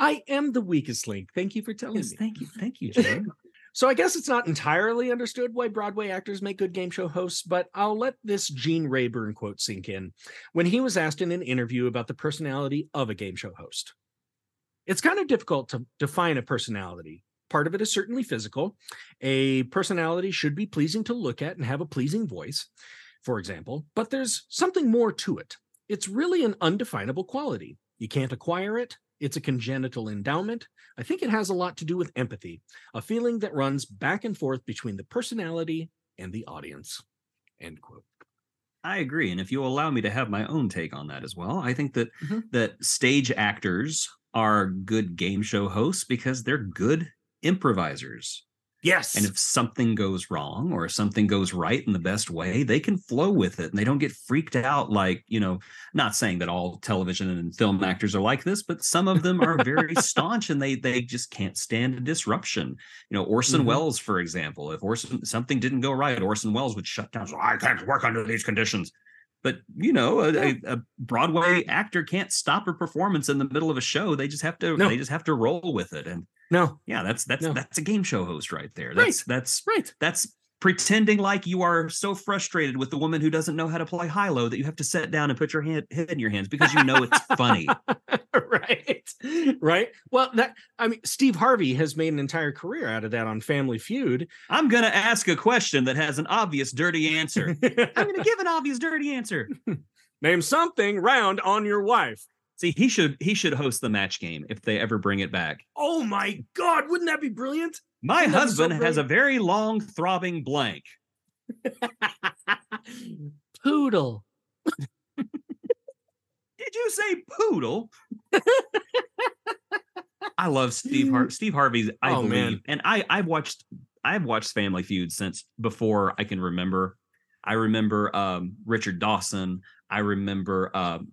I am the weakest link thank you for telling Yes, me thank you, (laughs) thank you, Jane. So I guess it's not entirely understood why Broadway actors make good game show hosts, but I'll let this Gene Rayburn quote sink in when he was asked in an interview about the personality of a game show host. It's kind of difficult to define a personality. Part of it is certainly physical. A personality should be pleasing to look at and have a pleasing voice, for example, but there's something more to it. It's really an undefinable quality. You can't acquire it. It's a congenital endowment. I think it has a lot to do with empathy a feeling that runs back and forth between the personality and the audience. End quote. I agree, and if you'll allow me to have my own take on that as well, I think that Mhm. that stage actors are good game show hosts because they're good improvisers. Yes. And if something goes wrong or if something goes right in the best way, they can flow with it and they don't get freaked out like, you know, not saying that all television and film actors are like this, but some of them are very (laughs) staunch and they they just can't stand a disruption. You know, Orson Mhm. Welles, for example, if Orson something didn't go right, Orson Welles would shut down. So I can't work under these conditions. But you know, a, a, Broadway actor can't stop a performance in the middle of a show. They just have to No. they just have to roll with it. And no, yeah, that's that's No. that's a game show host right there. Right. That's that's right. that's pretending like you are so frustrated with the woman who doesn't know how to play high low that you have to sit down and put your hand head in your hands because you know it's funny. (laughs) right. Right. Well, that I mean, Steve Harvey has made an entire career out of that on Family Feud. I'm gonna ask a question that has an obvious dirty answer. (laughs) I'm gonna give an obvious dirty answer. Name something round on your wife. See, he should he should host the match game if they ever bring it back. Oh my God, wouldn't that be brilliant? My Wouldn't that be so husband has a very long throbbing blank. (laughs) Poodle. Did you say poodle? I love Steve Har- (laughs) Steve Harvey. I Oh, believe, man. and I I've watched I've watched Family Feud since before I can remember. I remember um, Richard Dawson. I remember um,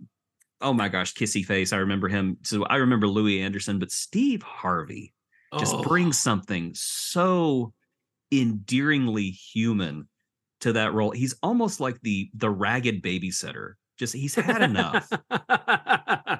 oh my gosh, Kissy Face. I remember him. So I remember Louie Anderson, but Steve Harvey just Oh. brings something so endearingly human to that role. He's almost like the the ragged babysitter. Just he's had enough.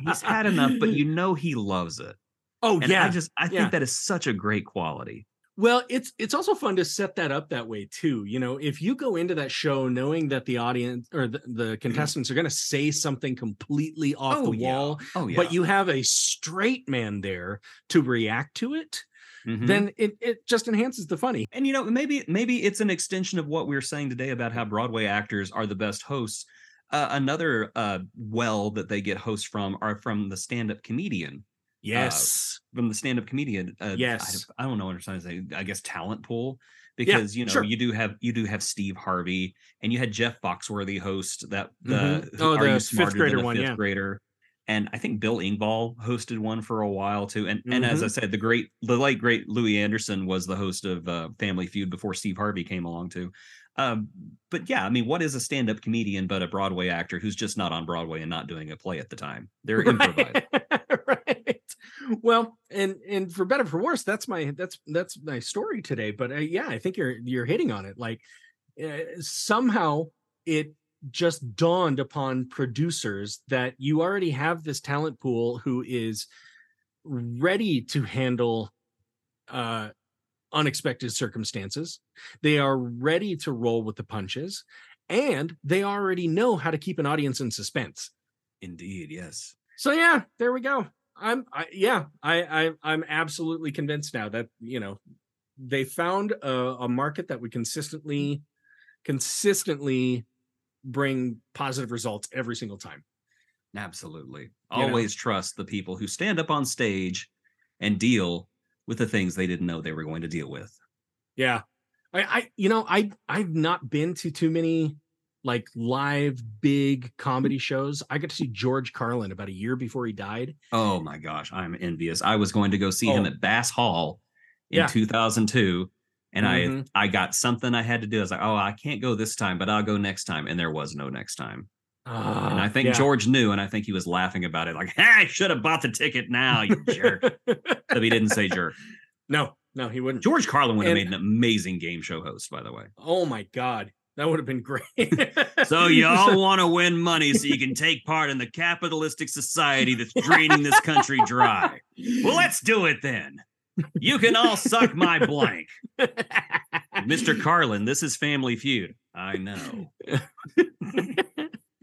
he's had enough, but (laughs) you know he loves it. Oh And yeah. I just I yeah. think that is such a great quality. Well, it's it's also fun to set that up that way too. You know, if you go into that show knowing that the audience or the, the contestants are going to say something completely off the wall, Oh yeah. but you have a straight man there to react to it, Mhm. then it it just enhances the funny. and you know maybe maybe it's an extension of what we were saying today about how Broadway actors are the best hosts. Uh, another uh, well that they get hosts from are from the stand-up comedian. Yes. from the stand-up comedian. Uh, Yes. I, I don't know what I'm trying to say. I guess talent pool because you know sure. you do have you do have Steve Harvey and you had Jeff Foxworthy host that the Mhm. Oh, the fifth grader one, Fifth yeah. grader. And I think Bill Engvall hosted one for a while too. And and as I Mm-hmm. said, the great the late great Louie Anderson was the host of uh, Family Feud before Steve Harvey came along too. Um, but yeah, I mean, what is a stand-up comedian but a Broadway actor who's just not on Broadway and not doing a play at the time? They're (laughs) improvised. right. Right. Well, and and for better or for worse, that's my that's that's my story today. But uh, yeah, I think you're you're hitting on it. Like uh, somehow it just dawned upon producers that you already have this talent pool who is ready to handle uh unexpected circumstances. They are ready to roll with the punches and they already know how to keep an audience in suspense. Indeed, yes. So yeah, there we go. I'm I, yeah, I, I I'm absolutely convinced now that you know they found a, a market that would consistently consistently bring positive results every single time. Absolutely. You know? Always trust the people who stand up on stage and deal with the things they didn't know they were going to deal with. Yeah. I, I you know, I I've not been to too many like live big comedy shows. I got to see George Carlin about a year before he died. Oh my gosh, I'm envious. I was going to go see him Oh. at Bass Hall in Yeah. 2002 and Mhm. I I got something I had to do. I was like, "Oh, I can't go this time, but I'll go next time." And there was no next time. and I think Ah, yeah. George knew and I think he was laughing about it like, (laughs) "Hey, I should have bought the ticket now, you jerk." (laughs) But he didn't say jerk. no, no, he wouldn't. George Carlin would have And- made an amazing game show host, by the way. Oh my god. That would have been great. So y'all (laughs) want to win money so you can take part in the capitalistic society that's draining this country dry. Well, let's do it then. You can all suck my blank. Mr. Carlin, this is Family Feud. I know.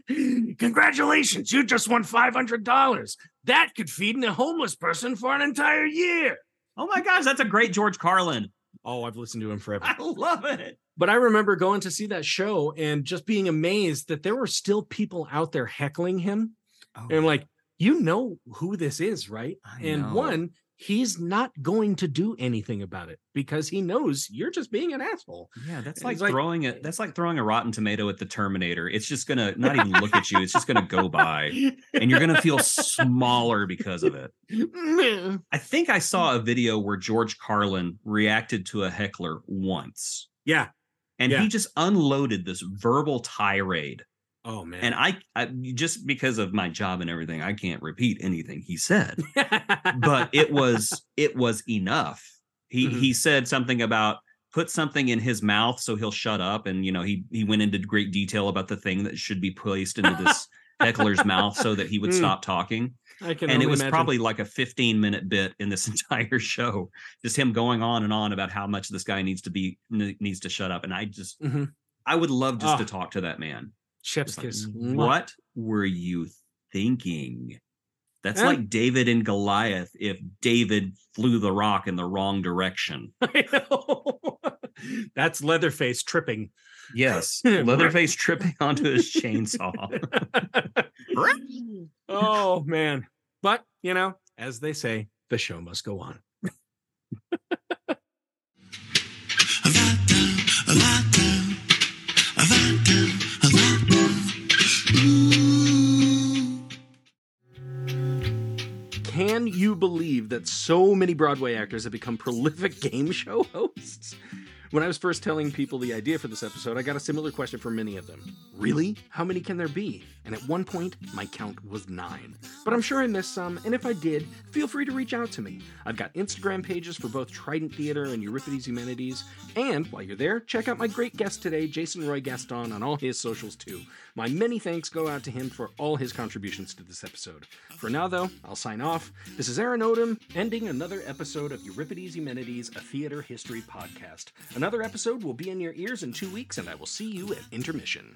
(laughs) Congratulations, you just won $500. That could feed a homeless person for an entire year. Oh my gosh, that's a great George Carlin. Oh, I've listened to him forever. I love it. But I remember going to see that show and just being amazed that there were still people out there heckling him. Oh, And I'm like, you know who this is, right? I and know. one, he's not going to do anything about it because he knows you're just being an asshole. yeah, that's like, like- throwing it. That's like throwing a rotten tomato at the Terminator. It's just gonna not even look at you. It's just gonna go by, and you're gonna feel smaller because of it. (laughs) I think I saw a video where George Carlin reacted to a heckler once, yeah. And Yeah. he just unloaded this verbal tirade. Oh man. And I, I, just because of my job and everything, I can't repeat anything he said. but it was (laughs) it was enough. He Mhm. he said something about put something in his mouth so he'll shut up, and you know he he went into great detail about the thing that should be placed into this (laughs) heckler's mouth so that he would Mm. stop talking. I can And it was imagine. probably like a 15 minute bit in this (laughs) entire show, just him going on and on about how much this guy needs to be needs to shut up. And I just Mhm. I would love just to Ah. talk to that man. Just like. What were you thinking? That's Eh. like David and Goliath if David flew the rock in the wrong direction. (laughs) I know. (laughs) That's Leatherface tripping. Yes. (laughs) Leatherface tripping onto his chainsaw. (laughs) (laughs) oh man. But you know, as they say, the show must go on. Can you believe that so many Broadway actors have become prolific game show hosts? When I was first telling people the idea for this episode, I got a similar question from many of them. Really? How many can there be? And at one point, my count was nine. But I'm sure I missed some, and if I did, feel free to reach out to me. I've got Instagram pages for both Trident Theater and Euripides Humanities, and while you're there, check out my great guest today, Jason Roy Gaston, on all his socials too. My many thanks go out to him for all his contributions to this episode. For now, though, I'll sign off. This is Aaron Odom, ending another episode of Euripides Humanities, a theater history podcast. Another episode will be in your ears in two weeks, and I will see you at intermission.